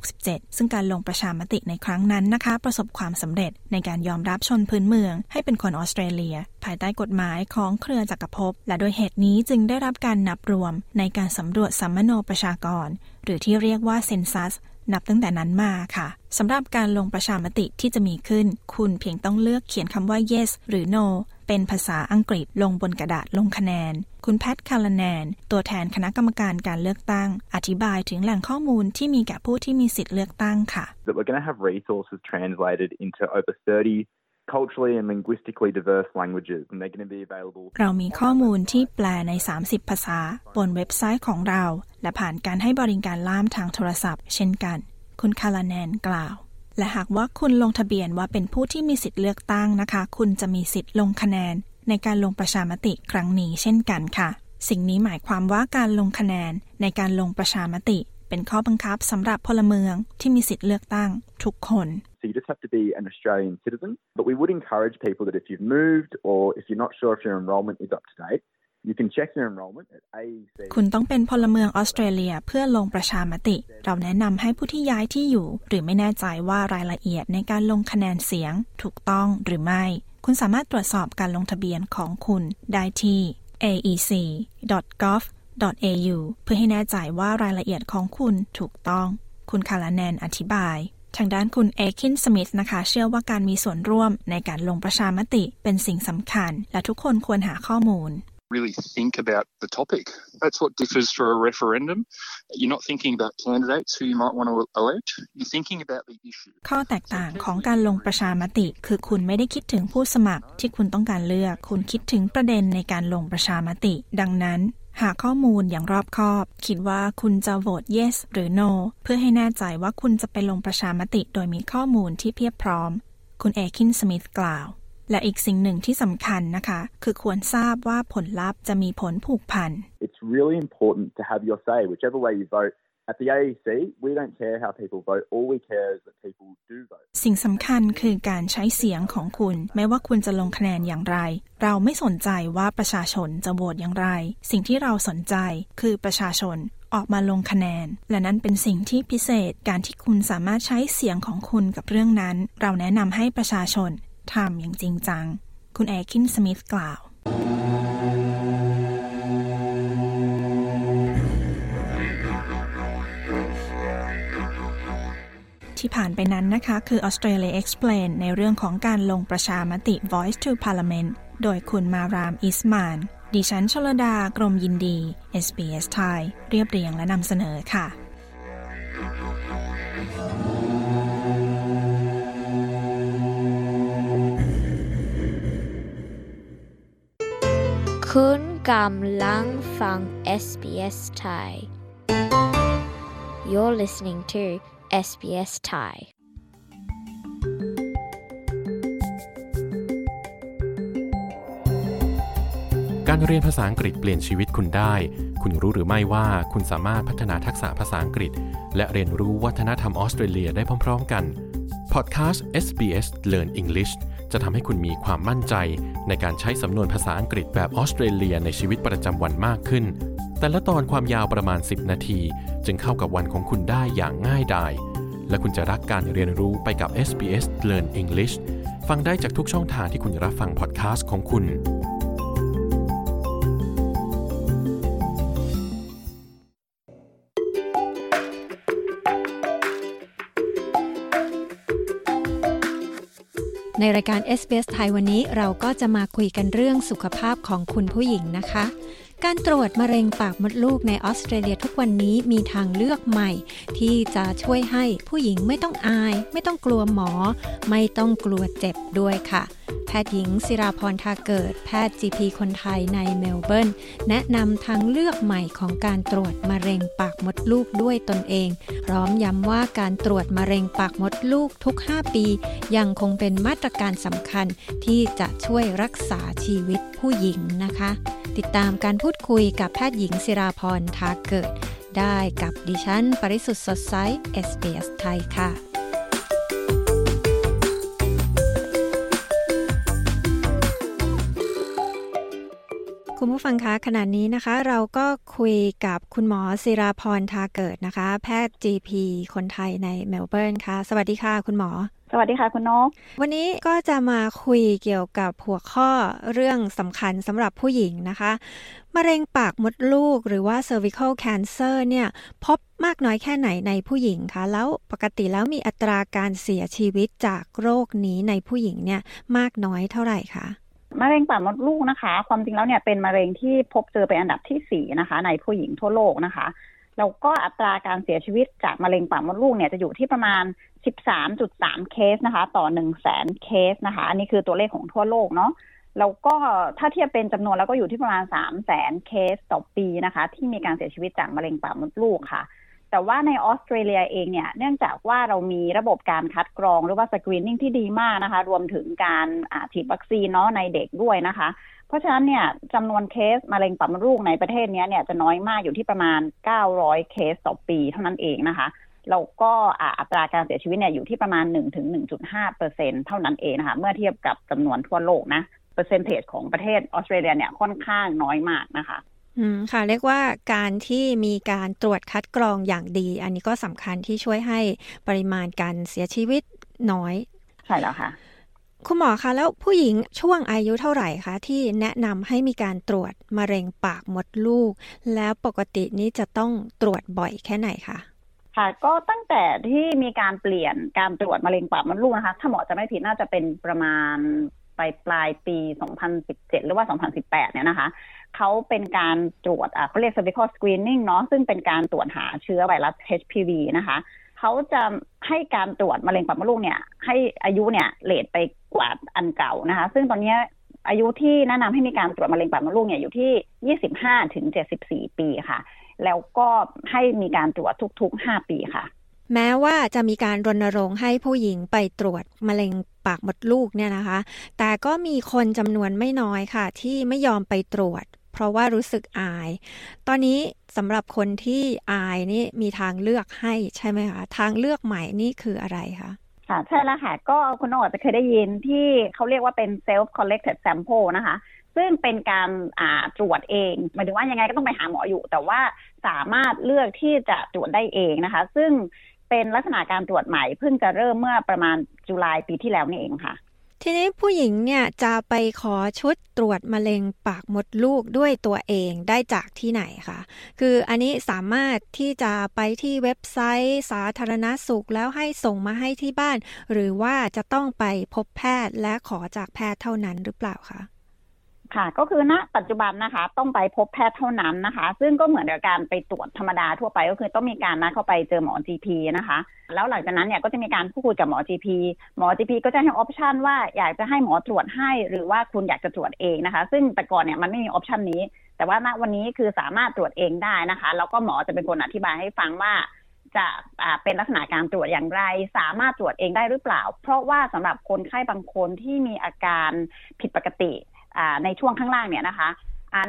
1967 ซึ่งการลงประชามติในครั้งนั้นนะคะ ประสบความสำเร็จในการยอมรับชนพื้นเมือง ให้เป็นคนออสเตรเลีย ภายใต้กฎหมายของเครือจักรภพ และโดยเหตุนี้จึงได้รับการนับรวมในการสำรวจสัมมโนประชากร หรือที่เรียกว่าเซนซัส นับตั้งแต่นั้นมาค่ะสำหรับการลงประชามติที่จะมีขึ้น คุณเพียงต้องเลือกเขียนคำว่า yes หรือ no เป็นภาษาอังกฤษลงบนกระดาษลงคะแนน คุณแพทคาร์แนน ตัวแทนคณะกรรมการการเลือกตั้ง อธิบายถึงแหล่งข้อมูลที่มีแก่ผู้ที่มีสิทธิ์เลือกตั้งค่ะ That we're going to have resources translated into over 30 culturally and linguistically diverse languages and they're going to be available เรามีข้อมูลที่แปลใน 30 ภาษา บนเว็บไซต์ของเรา และผ่านการให้บริการล่ามทางโทรศัพท์ เช่นกัน คุณคาราแนนกล่าว และหากว่าคุณลงทะเบียนว่าเป็นผู้ที่มีสิทธิ์เลือกตั้งนะคะ คุณจะมีสิทธิ์ลงคะแนน ในการลงประชามติครั้งนี้เช่นกันค่ะ สิ่งนี้หมายความว่าการลงคะแนนในการลงประชามติ เป็นข้อบังคับสำหรับพลเมืองที่มีสิทธิ์เลือกตั้งทุกคน So you just have to be an Australian citizen. But we would encourage people that if you've moved or if you're not sure if your enrolment is up to date, you can check your enrolment at AEC. คุณต้องเป็นพลเมืองออสเตรเลียเพื่อลงประชามติ เราแนะนำให้ผู้ที่ย้ายที่อยู่ หรือไม่แน่ใจว่ารายละเอียดในการลงคะแนนเสียง ถูกต้องหรือไม่ คุณสามารถตรวจสอบการลงทะเบียนของคุณได้ที่ aec.gov.au เพื่อให้แน่ใจว่ารายละเอียดของคุณถูกต้อง คุณคาราแนนอธิบาย ทางด้านคุณเอคินสมิธนะคะ เชื่อว่าการมีส่วนร่วมในการลงประชามติเป็นสิ่งสำคัญ และทุกคนควรหาข้อมูล really think about the topic. That's what differs for a referendum. You're not thinking about candidates who you might want to elect. You're thinking about the issue. ข้อแตกต่างของการลงประชามติ คือคุณไม่ได้คิดถึงผู้สมัครที่คุณต้องการเลือก คุณคิดถึงประเด็นในการลงประชามติ ดังนั้น หาข้อมูลอย่างรอบคอบ คิดว่าคุณจะโหวต yes หรือ no เพื่อให้แน่ใจว่าคุณจะไปลงประชามติโดยมีข้อมูลที่เพียบพร้อม คุณเอคินสมิธกล่าว และอีกสิ่งหนึ่งที่สำคัญนะคะ คือควรทราบว่าผลลัพธ์จะมีผลผูกพัน It's really important to have your say, whichever way you vote. At the AEC, we don't care how people vote. All we care is that people do vote. สิ่งสำคัญคือการใช้เสียงของคุณไม่ว่าคุณจะลงคะแนนอย่างไร เราไม่สนใจว่าประชาชนจะโหวตอย่างไร สิ่งที่เราสนใจคือประชาชนออกมาลงคะแนน และนั้นเป็นสิ่งที่พิเศษ การที่คุณสามารถใช้เสียงของคุณกับเรื่องนั้น เราแนะนำให้ประชาชนทำอย่างจริงจัง คุณแอคินสมิธกล่าว ที่ผ่านไปนั้นนะคะ คือ Australia Explain ในเรื่องของการลงประชามติ Voice to Parliament โดยคุณมารามอิสมาน ดิฉันชลดากรมยินดี SBS ไทย เรียบเรียงและนำเสนอค่ะคุณกำลังฟัง SBS Thai You're listening to SBS Thai การเรียนภาษาอังกฤษเปลี่ยนชีวิตคุณได้ คุณรู้หรือไม่ว่าคุณสามารถพัฒนาทักษะภาษาอังกฤษ และเรียนรู้วัฒนธรรมออสเตรเลียได้พร้อม ๆ กันพอดแคสต์ SBS Learn English จะทำให้คุณมีความมั่นใจในการใช้สำนวนภาษาอังกฤษแบบออสเตรเลียในชีวิตประจำวันมากขึ้น แต่ละตอนความยาวประมาณ 10 นาที จึงเข้ากับวันของคุณได้อย่างง่ายดาย และคุณจะรักการเรียนรู้ไปกับ SBS Learn English ฟังได้จากทุกช่องทางที่คุณรับฟังพอดแคสต์ของคุณ ในรายการ SBS ไทยวันนี้เราก็จะมาคุยกันเรื่องสุขภาพของคุณผู้หญิงนะคะ การตรวจมะเร็งปากมดลูกในออสเตรเลียทุกวันนี้มีทางเลือกใหม่ ที่จะช่วยให้ผู้หญิงไม่ต้องอาย ไม่ต้องกลัวหมอ ไม่ต้องกลัวเจ็บด้วยค่ะแพทย์หญิงศิราพรทาเกิด แพทย์ GP คนไทยในเมลเบิร์น แนะนำทางเลือกใหม่ของการตรวจมะเร็งปากมดลูกด้วยตนเอง พร้อมย้ำว่าการตรวจมะเร็งปากมดลูกทุก 5 ปี ยังคงเป็นมาตรการสำคัญที่จะช่วยรักษาชีวิตผู้หญิงนะคะ ติดตามการพูดคุยกับแพทย์หญิงศิราพรทาเกิด ได้กับดิฉัน ปริสุทธ์สดใส SBS ไทยค่ะ คคุณผู้ฟังคะขณะนี้นะคะ เราก็คุยกับคุณหมอศิราพรทาเกิดนะคะ แพทย์ GP คนไทยในเมลเบิร์นค่ะ สวัสดีค่ะ คุณหมอ สวัสดีค่ะ คุณนก วันนี้ก็จะมาคุยเกี่ยวกับหัวข้อเรื่องสำคัญสำหรับผู้หญิงนะคะ มะเร็งปากมดลูกหรือว่า cervical cancer เนี่ย พบมากน้อยแค่ไหนในผู้หญิงคะ แล้วปกติแล้วมีอัตราการเสียชีวิตจากโรคนี้ในผู้หญิงเนี่ยมากน้อยเท่าไหร่คะ มะเร็งปากมดลูกนะคะ ความจริงแล้วเนี่ยเป็นมะเร็งที่พบเจอเป็นอันดับที่สี่นะคะ ในผู้หญิงทั่วโลกนะคะแล้วก็อัตราการเสียชีวิตจากมะเร็งปากมดลูกเนี่ยจะอยู่ที่ประมาณ 13.3 เคสนะคะ ต่อ 1 0 0 0 0แสนเคสนะคะ อันนี้คือตัวเลขของทั่วโลกเนาะแล้วก็ถ้าเทียบเป็นจำนวนแล้วก็อยู่ที่ประมาณ 3 0 0แสนเคสต่อปีนะคะ ที่มีการเสียชีวิตจากมะเร็งปากมดลูกค่ะ แต่ว่าในออสเตรเลียเองเนี่ย เนื่องจากว่าเรามีระบบการคัดกรองหรือว่า screening ที่ดีมากนะคะ รวมถึงการฉีดวัคซีนเนาะในเด็กด้วยนะคะ เพราะฉะนั้นเนี่ยจำนวนเคสมะเร็งปากมดลูกในประเทศนี้เนี่ยจะน้อยมากอยู่ที่ประมาณ 900 เคสต่อปีเท่านั้นเองนะคะแล้วก็อัตราการเสียชีวิตเนี่ยอยู่ที่ประมาณ1ถึง1.5เปอร์เซ็นต์เท่านั้นเองนะคะ เมื่อเทียบกับจำนวนทั่วโลกนะ percentage ของประเทศออสเตรเลียเนี่ยค่อนข้างน้อยมากนะคะ อืมค่ะเรียกว่าการที่มีการตรวจคัดกรองอย่างดี อันนี้ก็สำคัญที่ช่วยให้ปริมาณการเสียชีวิตน้อย ใช่แล้วค่ะ คุณหมอคะแล้วผู้หญิงช่วงอายุเท่าไหร่คะที่แนะนำให้มีการตรวจมะเร็งปากมดลูก แล้วปกตินี้จะต้องตรวจบ่อยแค่ไหนคะค่ะ ก็ตั้งแต่ที่มีการเปลี่ยนการตรวจมะเร็งปากมดลูกนะคะ ถ้าหมอจะไม่ผิดน่าจะเป็นประมาณปลายปลายปี 2017 หรือว่า 2018 เนี่ยนะคะ เขาเป็นการตรวจอ่าเขาเรียก cervical screening เนาะซึ่งเป็นการตรวจหาเชื้อไวรัส HPV นะคะเขาจะให้การตรวจมะเร็งปากมดลูกเนี่ย ให้อายุเนี่ยเลทไปกว่าอันเก่านะคะ ซึ่งตอนนี้อายุที่แนะนำให้มีการตรวจมะเร็งปากมดลูกเนี่ยอยู่ที่ 25ถึง74 ปีค่ะ แล้วก็ให้มีการตรวจทุก ๆ 5 ปีค่ะ แม้ว่าจะมีการรณรงค์ให้ผู้หญิงไปตรวจมะเร็งปากมดลูกเนี่ยนะคะ แต่ก็มีคนจำนวนไม่น้อยค่ะ ที่ไม่ยอมไปตรวจ เพราะว่ารู้สึกอาย ตอนนี้สำหรับคนที่อายนี่มีทางเลือกให้ใช่ไหมคะ ทางเลือกใหม่นี่คืออะไรคะค่ะใช่แล้วค่ะ ก็คุณน้องอาจจะเคยได้ยินที่เขาเรียกว่าเป็น self collected sample นะคะ ซึ่งเป็นการตรวจเองหมายถึงว่ายังไงก็ต้องไปหาหมออยู่ แต่ว่าสามารถเลือกที่จะตรวจได้เองนะคะ ซึ่งเป็นลักษณะการตรวจใหม่เพิ่งจะเริ่มเมื่อประมาณจุลายปีที่แล้วนี่เองค่ะ ทีนี้ผู้หญิงเนี่ยจะไปขอชุดตรวจมะเร็งปากมดลูกด้วยตัวเองได้จากที่ไหนคะคืออันนี้สามารถที่จะไปที่เว็บไซต์สาธารณสุขแล้วให้ส่งมาให้ที่บ้าน หรือว่าจะต้องไปพบแพทย์และขอจากแพทย์เท่านั้นหรือเปล่าคะ ค่ะ ก็คือณปัจจุบันนะคะ ต้องไปพบแพทย์เท่านั้นนะคะ ซึ่งก็เหมือนกับการไปตรวจธรรมดาทั่วไปก็คือต้องมีการนัดเข้าไปเจอหมอ GP นะคะ แล้วหลังจากนั้นเนี่ยก็จะมีการพูดคุยกับหมอ GP หมอ GP ก็จะให้ option ว่าอยากจะให้หมอตรวจให้ หรือว่าคุณอยากจะตรวจเองนะคะ ซึ่งแต่ก่อนเนี่ยมันไม่มี option นี้ แต่ว่าณวันนี้คือสามารถตรวจเองได้นะคะแล้วก็หมอจะเป็นคนอธิบายให้ฟังว่าจะเป็นลักษณะการตรวจอย่างไร สามารถตรวจเองได้หรือเปล่า เพราะว่าสำหรับคนไข้บางคนที่มีอาการผิดปกติ ในช่วงข้างล่างเนี่ยนะคะ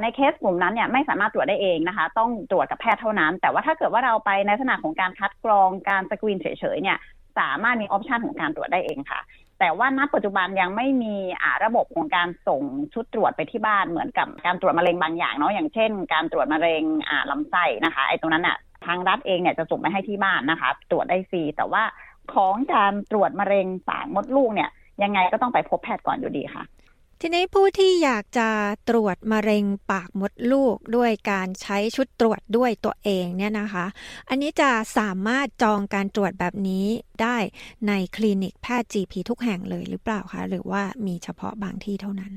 ในเคสกลุ่มนั้นเนี่ยไม่สามารถตรวจได้เองนะคะ ต้องตรวจกับแพทย์เท่านั้น แต่ว่าถ้าเกิดว่าเราไปในลักษณะของการคัดกรองการสกรีนเฉยๆเนี่ยสามารถมีออปชันของการตรวจได้เองค่ะ แต่ว่าณปัจจุบันยังไม่มีระบบของการส่งชุดตรวจไปที่บ้านเหมือนกับการตรวจมะเร็งบางอย่างเนาะอย่างเช่น การตรวจมะเร็งลำไส้นะคะไอ้ตรงนั้นอะทางรัฐเองเนี่ยจะส่งไปให้ที่บ้านนะคะ ตรวจได้ฟรีแต่ว่าของการตรวจมะเร็งปากมดลูกเนี่ยยังไงก็ต้องไปพบแพทย์ก่อนอยู่ดีค่ะ ทีนี้ผู้ที่อยากจะตรวจมะเร็งปากมดลูกด้วยการใช้ชุดตรวจด้วยตัวเองเนี่ยนะคะ อันนี้จะสามารถจองการตรวจแบบนี้ได้ในคลินิกแพทย์ GP ทุกแห่งเลยหรือเปล่าคะ หรือว่ามีเฉพาะบางที่เท่านั้น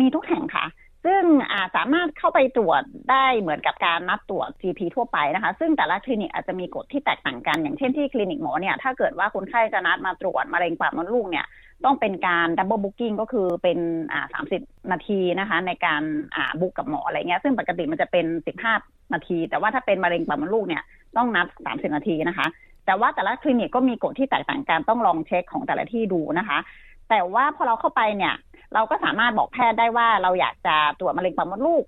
มีทุกแห่งค่ะ ซึ่งสามารถเข้าไปตรวจได้เหมือนกับการนัดตรวจ GP ทั่วไปนะคะ ซึ่งแต่ละคลินิกอาจจะมีกฎที่แตกต่างกัน อย่างเช่นที่คลินิกหมอเนี่ยถ้าเกิดว่าคนไข้จะนัดมาตรวจมะเร็งปากมดลูกเนี่ย ต้องเป็นการ double booking ก็คือเป็นอ่าสามสิบนาทีนะคะ ในการอ่าบุ๊กกับหมออะไรเงี้ยซึ่งปกติมันจะเป็นสิบห้านาที แต่ว่าถ้าเป็นมะเร็งปากมดลูกเนี่ยต้องนัดสามสิบนาทีนะคะ แต่ว่าแต่ละคลินิกก็มีกฎที่แตกต่างกันต้องลองเช็คของแต่ละที่ดูนะคะ แต่ว่าพอเราเข้าไปเนี่ย เราก็สามารถบอกแพทย์ได้ว่าเราอยากจะตรวจมะเร็งปากมดลูก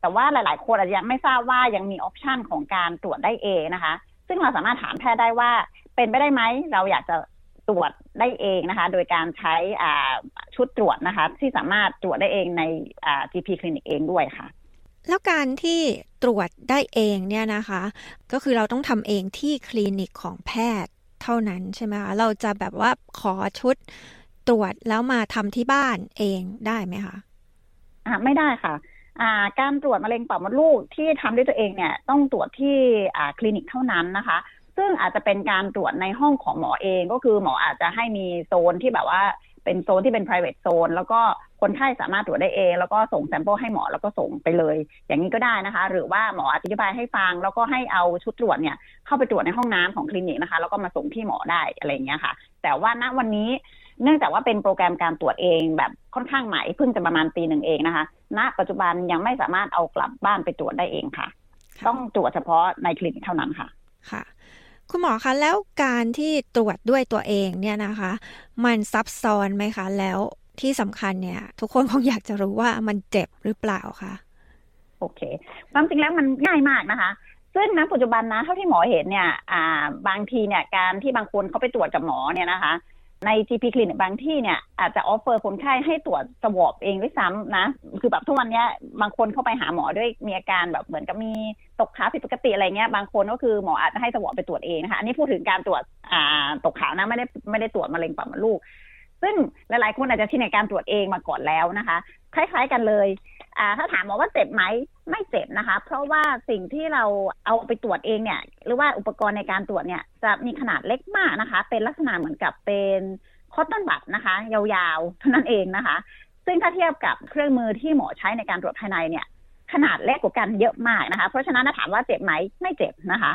แต่ว่าหลาย ๆ คนอาจจะยังไม่ทราบว่ายังมีออปชันของการตรวจได้เองนะคะ ซึ่งเราสามารถถามแพทย์ได้ว่าเป็นไปได้ไหมเราอยากจะ ตรวจได้เองนะคะ โดยการใช้ชุดตรวจนะคะ ที่สามารถตรวจได้เองใน GP คลินิกเองด้วยค่ะ แล้วการที่ตรวจได้เองเนี่ยนะคะ ก็คือเราต้องทำเองที่คลินิกของแพทย์เท่านั้นใช่ไหมคะเราจะแบบว่าขอชุดตรวจแล้วมาทำที่บ้านเองได้ไหมคะอ่าไม่ได้ค่ะอ่าการตรวจมะเร็งปากมดลูกที่ทำด้วยตัวเองเนี่ยต้องตรวจที่อ่าคลินิกเท่านั้นนะคะ ซึ่งอาจจะเป็นการตรวจในห้องของหมอเองก็คือหมออาจจะให้มีโซนที่แบบว่าเป็นโซนที่เป็น private zone แล้วก็คนไข้สามารถตรวจได้เอง แล้วก็ส่ง sample ให้หมอแล้วก็ส่งไปเลย อย่างนี้ก็ได้นะคะ หรือว่าหมออธิบายให้ฟัง แล้วก็ให้เอาชุดตรวจเนี่ยเข้าไปตรวจในห้องน้ำของคลินิกนะคะ แล้วก็มาส่งที่หมอได้อะไรเงี้ยค่ะ แต่ว่าณวันนี้เนื่องจากว่าเป็นโปรแกรมการตรวจเองแบบค่อนข้างใหม่เพิ่งจะประมาณปีหนึ่งเองนะคะ ณ ปัจจุบันยังไม่สามารถเอากลับบ้านไปตรวจได้เองค่ะ ต้องตรวจเฉพาะในคลินิกเท่านั้นค่ะ ค่ะ คุณหมอคะแล้วการที่ตรวจด้วยตัวเองเนี่ยนะคะ มันซับซ้อนไหมคะ แล้วที่สำคัญเนี่ย ทุกคนคงอยากจะรู้ว่ามันเจ็บหรือเปล่าคะโอเค ความจริงแล้วมันง่ายมากนะคะซึ่งณปัจจุบันนะเท่าที่หมอเห็นเนี่ย อ่า บางทีเนี่ยการที่บางคนเขาไปตรวจกับหมอเนี่ยนะคะ ใน GP คลินิกบางที่เนี่ยอาจจะ offer คนไข้ให้ตรวจ swab เองด้วยซ้ำนะ คือแบบทุกวันนี้บางคนเข้าไปหาหมอด้วยมีอาการแบบเหมือนกับมีตกขาผิดปกติอะไรเงี้ยบางคนก็คือหมออาจจะให้สวอปไปตรวจเองนะคะ อันนี้พูดถึงการตรวจอ่าตกขาวนะไม่ได้ไม่ได้ตรวจมะเร็งปากมดลูก ซึ่งหลายๆคนอาจจะชินในการตรวจเองมาก่อนแล้วนะคะ คล้ายๆกันเลย ถ้าถามหมอว่าเจ็บไหมไม่เจ็บนะคะ เพราะว่าสิ่งที่เราเอาไปตรวจเองเนี่ย หรือว่าอุปกรณ์ในการตรวจเนี่ย จะมีขนาดเล็กมากนะคะ เป็นลักษณะเหมือนกับเป็นคอตตอนบัตนะคะ ยาวๆเท่านั้นเองนะคะ ซึ่งถ้าเทียบกับเครื่องมือที่หมอใช้ในการตรวจภายในเนี่ย ขนาดเล็กกว่ากันเยอะมากนะคะ เพราะฉะนั้นถ้าถามว่าเจ็บไหมไม่เจ็บนะคะ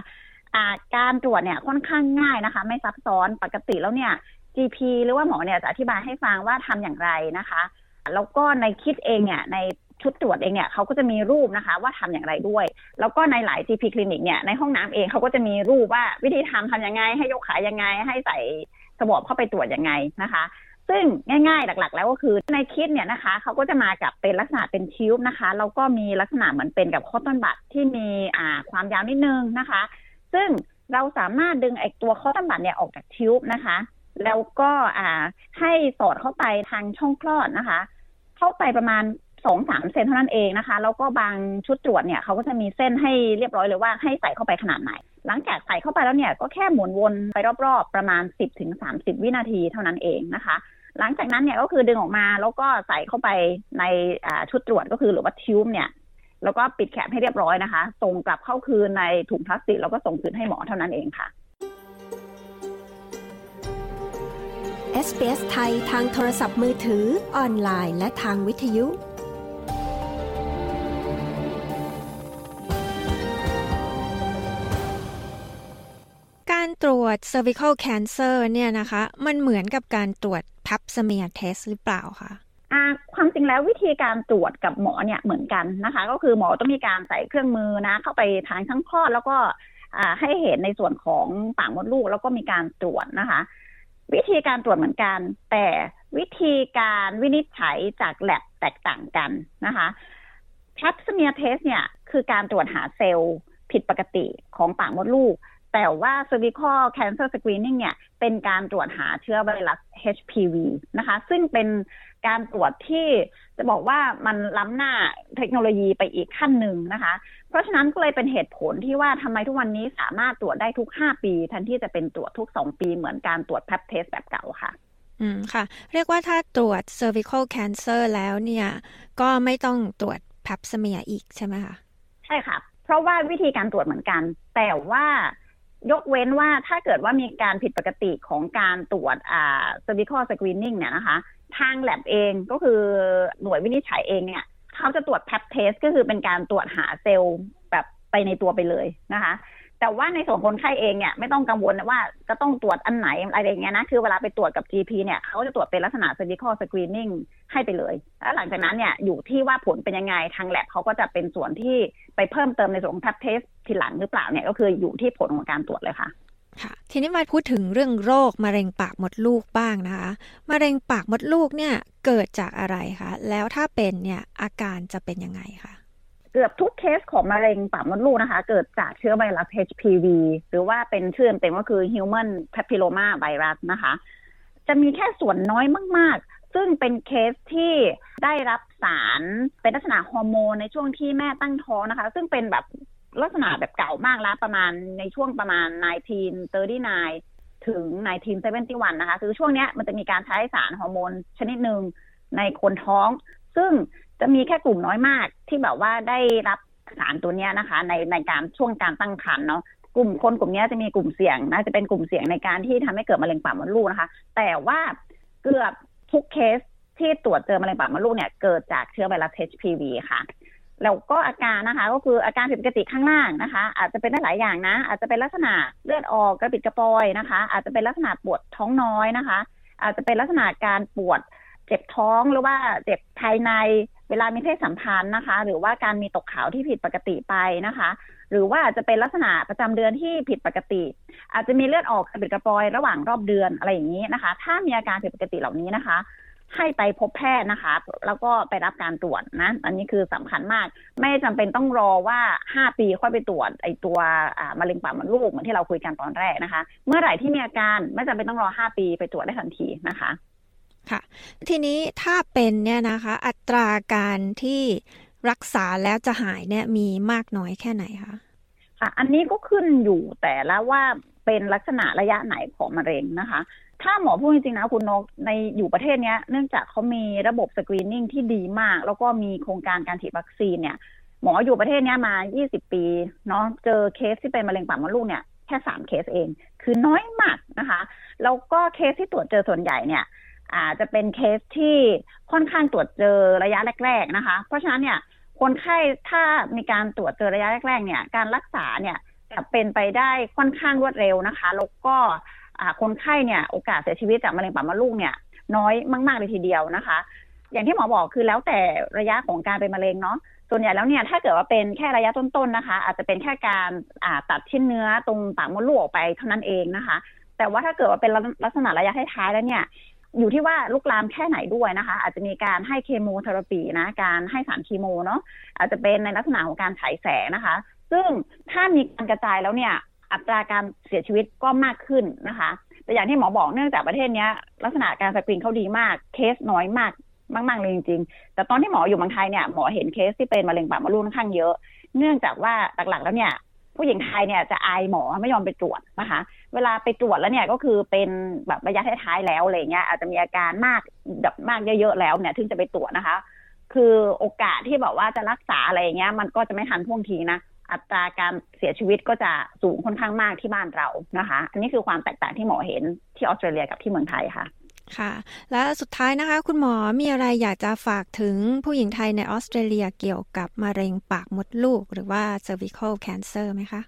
การตรวจเนี่ยค่อนข้างง่ายนะคะ ไม่ซับซ้อนปกติแล้วเนี่ย GP หรือว่าหมอเนี่ยจะอธิบายให้ฟังว่าทำอย่างไรนะคะ แล้วก็ในคิดเองเนี่ยใน ชุดตรวจเองเนี่ยเขาก็จะมีรูปนะคะว่าทำอย่างไรด้วย แล้วก็ในหลาย GP คลินิกเนี่ยในห้องน้ำเองเขาก็จะมีรูปว่าวิธีทำทำยังไง ให้ยกขายังไง ให้ใส่สวอปเข้าไปตรวจยังไงนะคะ ซึ่งง่ายๆหลักๆ แล้วก็คือในคิดเนี่ยนะคะเขาก็จะมากับเป็นลักษณะเป็นทิวบนะคะแล้วก็มีลักษณะเหมือนเป็นกับข้อต้นบัตรที่มีอ่าความยาวนิดนึงนะคะ ซึ่งเราสามารถดึงไอ้ตัวข้อต้นบัตรเนี่ยออกจากทิวบนะคะแล้วก็อ่าให้สอดเข้าไปทางช่องคลอดนะคะ เข้าไปประมาณ สองสามเซนเท่านั้นเองนะคะ แล้วก็บางชุดตรวจเนี่ยเขาก็จะมีเส้นให้เรียบร้อยเลยว่าให้ใส่เข้าไปขนาดไหน หลังจากใส่เข้าไปแล้วเนี่ยก็แค่หมุนวนไปรอบๆ ประมาณสิบถึงสามสิบวินาทีเท่านั้นเองนะคะ หลังจากนั้นเนี่ยก็คือดึงออกมาแล้วก็ใส่เข้าไปในชุดตรวจก็คือหรือว่าทิวบ์เนี่ยแล้วก็ปิดแคปให้เรียบร้อยนะคะ ส่งกลับเข้าคืนในถุงพลาสติกแล้วก็ส่งคืนให้หมอเท่านั้นเองค่ะ SBS ไทยทางโทรศัพท์มือถือ ออนไลน์ และทางวิทยุ การตรวจ cervical cancer เนี่ยนะคะ มันเหมือนกับการตรวจ pap smear test หรือเปล่าคะความจริงแล้ววิธีการตรวจกับหมอเนี่ยเหมือนกันนะคะ ก็คือหมอต้องมีการใส่เครื่องมือนะ เข้าไปทางช่องคลอดแล้วก็ให้เห็นในส่วนของปากมดลูกแล้วก็มีการตรวจนะคะ วิธีการตรวจเหมือนกัน แต่วิธีการวินิจฉัยจากแลบแตกต่างกันนะคะ pap smear test เนี่ยคือการตรวจหาเซลล์ผิดปกติของปากมดลูก แต่ว่า cervical cancer screening เนี่ย เป็นการตรวจหาเชื้อไวรัส HPV นะคะ ซึ่งเป็นการตรวจที่จะบอกว่ามันล้ำหน้าเทคโนโลยีไปอีกขั้นหนึ่งนะคะ เพราะฉะนั้นก็เลยเป็นเหตุผลที่ว่าทำไมทุกวันนี้สามารถตรวจได้ทุก 5 ปีแทนที่จะเป็นตรวจทุก 2 ปีเหมือนการตรวจแพปเทสแบบเก่าค่ะ อืมค่ะ เรียกว่าถ้าตรวจ cervical cancer แล้วเนี่ย ก็ไม่ต้องตรวจ pap smear อีกใช่ไหมคะ ใช่ค่ะ เพราะว่าวิธีการตรวจเหมือนกัน แต่ว่า ยกเว้นว่าถ้าเกิดว่ามีการผิดปกติของการตรวจอ่า cervical screening เนี่ยนะคะ ทางแลบเองก็คือหน่วยวินิจฉัยเองเนี่ยเขาจะตรวจ pap test ก็คือเป็นการตรวจหาเซลล์แบบไปในตัวไปเลยนะคะ แต่ว่าในส่วนคนไข้เองเนี่ยไม่ต้องกังวลว่าจะต้องตรวจอันไหนอะไรอย่างเงี้ยนะคือเวลาไปตรวจกับ GP เนี่ยเขาจะตรวจเป็นลักษณะ cervical screening ให้ไปเลย แล้วหลังจากนั้นเนี่ยอยู่ที่ว่าผลเป็นยังไงทางแลบเขาก็จะเป็นส่วนที่ไปเพิ่มเติมในส่วนของ pap test ทีหลังหรือเปล่าเนี่ยก็คืออยู่ที่ผลของการตรวจเลยค่ะค่ะทีนี้มาพูดถึงเรื่องโรคมะเร็งปากมดลูกบ้างนะคะมะเร็งปากมดลูกเนี่ยเกิดจากอะไรคะแล้วถ้าเป็นเนี่ยอาการจะเป็นยังไงคะ เกือบทุกเคสของมะเร็งปากมดลูกนะคะ เกิดจากเชื้อไวรัส HPV หรือว่าเป็นชื่อเต็มก็คือ Human Papilloma Virus นะคะ จะมีแค่ส่วนน้อยมาก ๆ ซึ่งเป็นเคสที่ได้รับสารเป็นลักษณะฮอร์โมนในช่วงที่แม่ตั้งท้องนะคะ ซึ่งเป็นแบบลักษณะแบบเก่ามากแล้วประมาณในช่วงประมาณ 1939 ถึง 1971 นะคะ คือช่วงนี้มันจะมีการใช้สารฮอร์โมนชนิดหนึ่งในคนท้อง ซึ่ง จะมีแค่กลุ่มน้อยมากที่แบบว่าได้รับสารตัวนี้นะคะ ในในการช่วงการตั้งครรภ์เนาะกลุ่มคนกลุ่มนี้จะมีกลุ่มเสี่ยงนะจะเป็นกลุ่มเสี่ยงในการที่ทำให้เกิดมะเร็งปากมดลูกนะคะ แต่ว่าเกือบทุกเคสที่ตรวจเจอมะเร็งปากมดลูกเนี่ยเกิดจากเชื้อไวรัส HPV ค่ะแล้วก็อาการนะคะ ก็คืออาการผิดปกติข้างล่างนะคะ อาจจะเป็นได้หลายอย่างนะ อาจจะเป็นลักษณะเลือดออกกระปิดกระปอยนะคะ อาจจะเป็นลักษณะปวดท้องน้อยนะคะ อาจจะเป็นลักษณะการปวดเจ็บท้องหรือว่าเจ็บภายใน เวลามีเพศสัมพันธ์นะคะ หรือว่าการมีตกขาวที่ผิดปกติไปนะคะ หรือว่าจะเป็นลักษณะประจำเดือนที่ผิดปกติ อาจจะมีเลือดออกกระปิดกระปอยระหว่างรอบเดือนอะไรอย่างนี้นะคะ ถ้ามีอาการผิดปกติเหล่านี้นะคะ ให้ไปพบแพทย์นะคะ แล้วก็ไปรับการตรวจนะ อันนี้คือสำคัญมาก ไม่จำเป็นต้องรอว่าห้าปีค่อยไปตรวจไอตัวมะเร็งปากมดลูกเหมือนที่เราคุยกันตอนแรกนะคะ เมื่อไหร่ที่มีอาการไม่จำเป็นต้องรอห้าปีไปตรวจได้ทันทีนะคะ ค่ะ ทีนี้ถ้าเป็นเนี่ยนะคะอัตราการที่รักษาแล้วจะหายเนี่ยมีมากน้อยแค่ไหนคะค่ะ อันนี้ก็ขึ้นอยู่แต่ละว่าเป็นลักษณะระยะไหนของมะเร็งนะคะ ถ้าหมอพูดจริงๆนะคุณนกในอยู่ประเทศนี้เนื่องจากเขามีระบบ screening ที่ดีมาก แล้วก็มีโครงการการฉีดวัคซีนเนี่ย หมออยู่ประเทศนี้มา 20 ปีเนาะเจอเคสที่เป็นมะเร็งปากมดลูกเนี่ยแค่สามเคสเอง คือน้อยมากนะคะ แล้วก็เคสที่ตรวจเจอส่วนใหญ่เนี่ย อาจจะเป็นเคสที่ค่อนข้างตรวจเจอระยะแรก ๆนะคะ เพราะฉะนั้นเนี่ยคนไข้ถ้ามีการตรวจเจอระยะแรกๆเนี่ยการรักษาเนี่ยจะเป็นไปได้ค่อนข้างรวดเร็วนะคะ แล้วก็คนไข้เนี่ยโอกาสเสียชีวิตจากมะเร็งปากมดลูกเนี่ยน้อยมาก ๆเลยทีเดียวนะคะ อย่างที่หมอบอกคือแล้วแต่ระยะของการเป็นมะเร็งเนาะส่วนใหญ่แล้วเนี่ยถ้าเกิดว่าเป็นแค่ระยะต้นๆนะคะ อาจจะเป็นแค่การตัดชิ้นเนื้อตรงปากมดลูกออกไปเท่านั้นเองนะคะ แต่ว่าถ้าเกิดว่าเป็นลักษณะระยะท้ายๆแล้วเนี่ย อยู่ที่ว่าลุกลามแค่ไหนด้วยนะคะ อาจจะมีการให้ chemotherapy นะ การให้สารเคีโมเนาะอาจจะเป็นในลักษณะของการฉายแสงนะคะ ซึ่งถ้ามีการกระจายแล้วเนี่ยอัตราการเสียชีวิตก็มากขึ้นนะคะ แต่อย่างที่หมอบอกเนื่องจากประเทศนี้ลักษณะการสกรีนเขาดีมากเคสน้อยมากมากๆเลยจริงๆ แต่ตอนที่หมออยู่เมืองไทยเนี่ยหมอเห็นเคสที่เป็นมะเร็งปากมดลูกค่อนข้างเยอะ เนื่องจากว่าหลักๆแล้วเนี่ย ผู้หญิงไทยเนี่ยจะอายหมอไม่ยอมไปตรวจนะคะ เวลาไปตรวจแล้วเนี่ยก็คือเป็นแบบระยะท้ายๆแล้วอะไรเงี้ยอาจจะมีอาการมากแบบมากเยอะๆแล้วเนี่ยถึงจะไปตรวจนะคะ คือโอกาสที่แบบว่าจะรักษาอะไรเงี้ย มันก็จะไม่ทันท่วงทีนะอัตราการเสียชีวิตก็จะสูงค่อนข้างมากที่บ้านเรานะคะ อันนี้คือความแตกต่างที่หมอเห็นที่ออสเตรเลียกับที่เมืองไทยค่ะ ค่ะ และสุดท้ายนะคะ คุณหมอมีอะไรอยากจะฝากถึงผู้หญิงไทยในออสเตรเลียเกี่ยวกับมะเร็งปากมดลูก หรือว่า cervical cancer ไหมคะ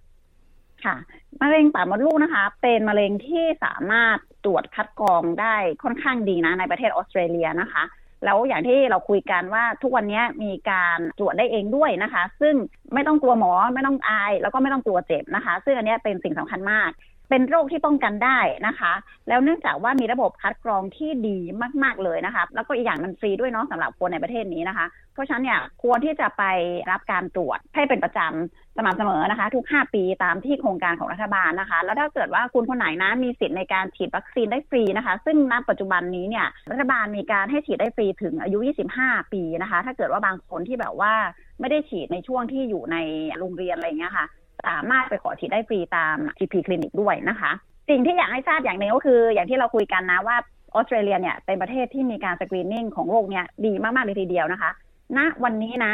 ค่ะ มะเร็งปากมดลูกนะคะ เป็นมะเร็งที่สามารถตรวจคัดกรองได้ค่อนข้างดีนะในประเทศออสเตรเลียนะคะแล้วอย่างที่เราคุยกันว่าทุกวันนี้มีการตรวจได้เองด้วยนะคะ ซึ่งไม่ต้องกลัวหมอไม่ต้องอาย แล้วก็ไม่ต้องกลัวเจ็บนะคะ ซึ่งอันนี้เป็นสิ่งสำคัญมาก เป็นโรคที่ป้องกันได้นะคะ แล้วเนื่องจากว่ามีระบบคัดกรองที่ดีมาก ๆเลยนะคะ แล้วก็อีกอย่างมันฟรีด้วยเนาะสำหรับคนในประเทศนี้นะคะ เพราะฉะนั้นเนี่ยควรที่จะไปรับการตรวจให้เป็นประจำสม่ำเสมอนะคะ ทุก 5 ปีตามที่โครงการของรัฐบาลนะคะ แล้วถ้าเกิดว่าคุณคนไหนนะมีสิทธิ์ในการฉีดวัคซีนได้ฟรีนะคะ ซึ่งณปัจจุบันนี้เนี่ยรัฐบาลมีการให้ฉีดได้ฟรีถึงอายุ 25 ปีนะคะ ถ้าเกิดว่าบางคนที่แบบว่าไม่ได้ฉีดในช่วงที่อยู่ในโรงเรียนอะไรเงี้ยค่ะ สามารถไปขอฉีดได้ฟรีตาม GP คลินิกด้วยนะคะ สิ่งที่อยากให้ทราบอย่างหนึ่งก็คือ อย่างที่เราคุยกันนะว่าออสเตรเลียเนี่ยเป็นประเทศที่มีการสกรีนนิ่งของโรคเนี่ยดีมากๆเลยทีเดียวนะคะณวันนี้นะ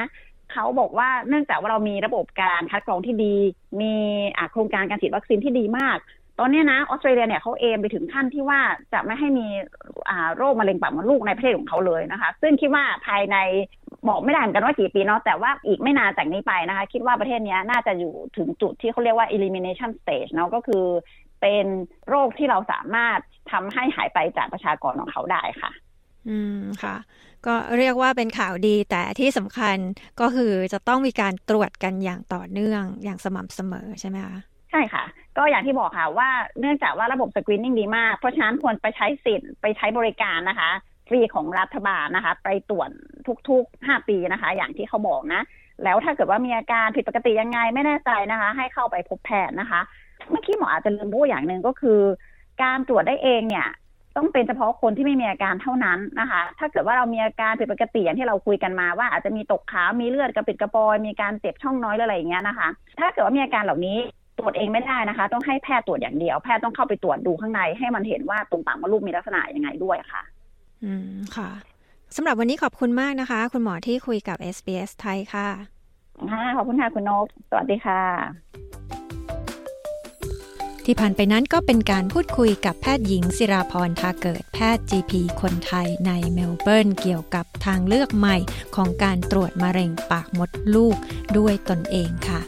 เขาบอกว่าเนื่องจากว่าเรามีระบบการคัดกรองที่ดี มีโครงการการฉีดวัคซีนที่ดีมาก ตอนนี้นะออสเตรเลียเนี่ยเขาเอมไปถึงขั้นที่ว่าจะไม่ให้มีโรคมะเร็งปากมดลูกในประเทศของเขาเลยนะคะ ซึ่งคิดว่าภายในบอกไม่ได้เหมือนกันว่ากี่ปีเนาะแต่ว่าอีกไม่นานจากนี้ไปนะคะ คิดว่าประเทศนี้น่าจะอยู่ถึงจุดที่เขาเรียกว่า elimination stage เนาะก็คือ เป็นโรคที่เราสามารถทำให้หายไปจากประชากรของเขาได้ค่ะ อืมค่ะ ก็เรียกว่าเป็นข่าวดีแต่ที่สำคัญก็คือจะต้องมีการตรวจกันอย่างต่อเนื่องอย่างสม่ำเสมอใช่ไหมคะใช่ค่ะ ก็อย่างที่บอกค่ะว่าเนื่องจากว่าระบบสกรีนนิ่งดีมาก เพราะฉะนั้นควรไปใช้สิทธิ์ไปใช้บริการนะคะ ฟรีของรัฐบาลนะคะ ไปตรวจทุกๆ 5 ปีนะคะ อย่างที่เขาบอกนะ แล้วถ้าเกิดว่ามีอาการผิดปกติยังไงไม่แน่ใจนะคะ ให้เข้าไปพบแพทย์นะคะ เมื่อกี้หมออาจจะลืมพูดอย่างหนึ่งก็คือ การตรวจได้เองเนี่ยต้องเป็นเฉพาะคนที่ไม่มีอาการเท่านั้นนะคะ ถ้าเกิดว่าเรามีอาการผิดปกติอย่างที่เราคุยกันมาว่าอาจจะมีตกขาว มีเลือดกระปิดกระปอย มีการเจ็บช่องน้อยอะไรอย่างเงี้ยนะคะ ถ้าเกิดว่ามีอาการเหล่านี้ ตรวจเองไม่ได้นะคะ ต้องให้แพทย์ตรวจอย่างเดียว แพทย์ต้องเข้าไปตรวจดูข้างในให้มันเห็นว่าตรงปากมดลูกมีลักษณะยังไงด้วยค่ะ อืมค่ะสำหรับวันนี้ขอบคุณมากนะคะ คุณหมอที่คุยกับ SBS ไทยค่ะขอบคุณค่ะคุณนกสวัสดีค่ะ ที่ผ่านไปนั้นก็เป็นการพูดคุยกับแพทย์หญิงศิราพรทาเกิดแพทย์ GP คนไทยในเมลเบิร์นเกี่ยวกับทางเลือกใหม่ของการตรวจมะเร็งปากมดลูกด้วยตนเองค่ะ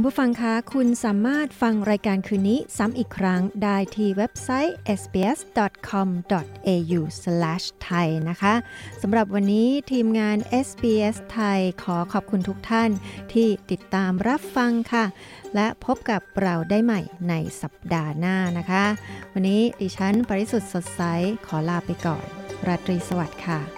คุณผู้ฟังคะคุณสามารถฟังรายการคืนนี้ซ้ำอีกครั้งได้ที่เว็บไซต์ sbs.com.au/thai นะคะสำหรับวันนี้ทีมงาน SBS ไทยขอขอบคุณทุกท่านที่ติดตามรับฟังค่ะ และพบกับเราได้ใหม่ในสัปดาห์หน้านะคะ วันนี้ดิฉันปริสุทธ์สดใสขอลาไปก่อน ราตรีสวัสดิ์ค่ะ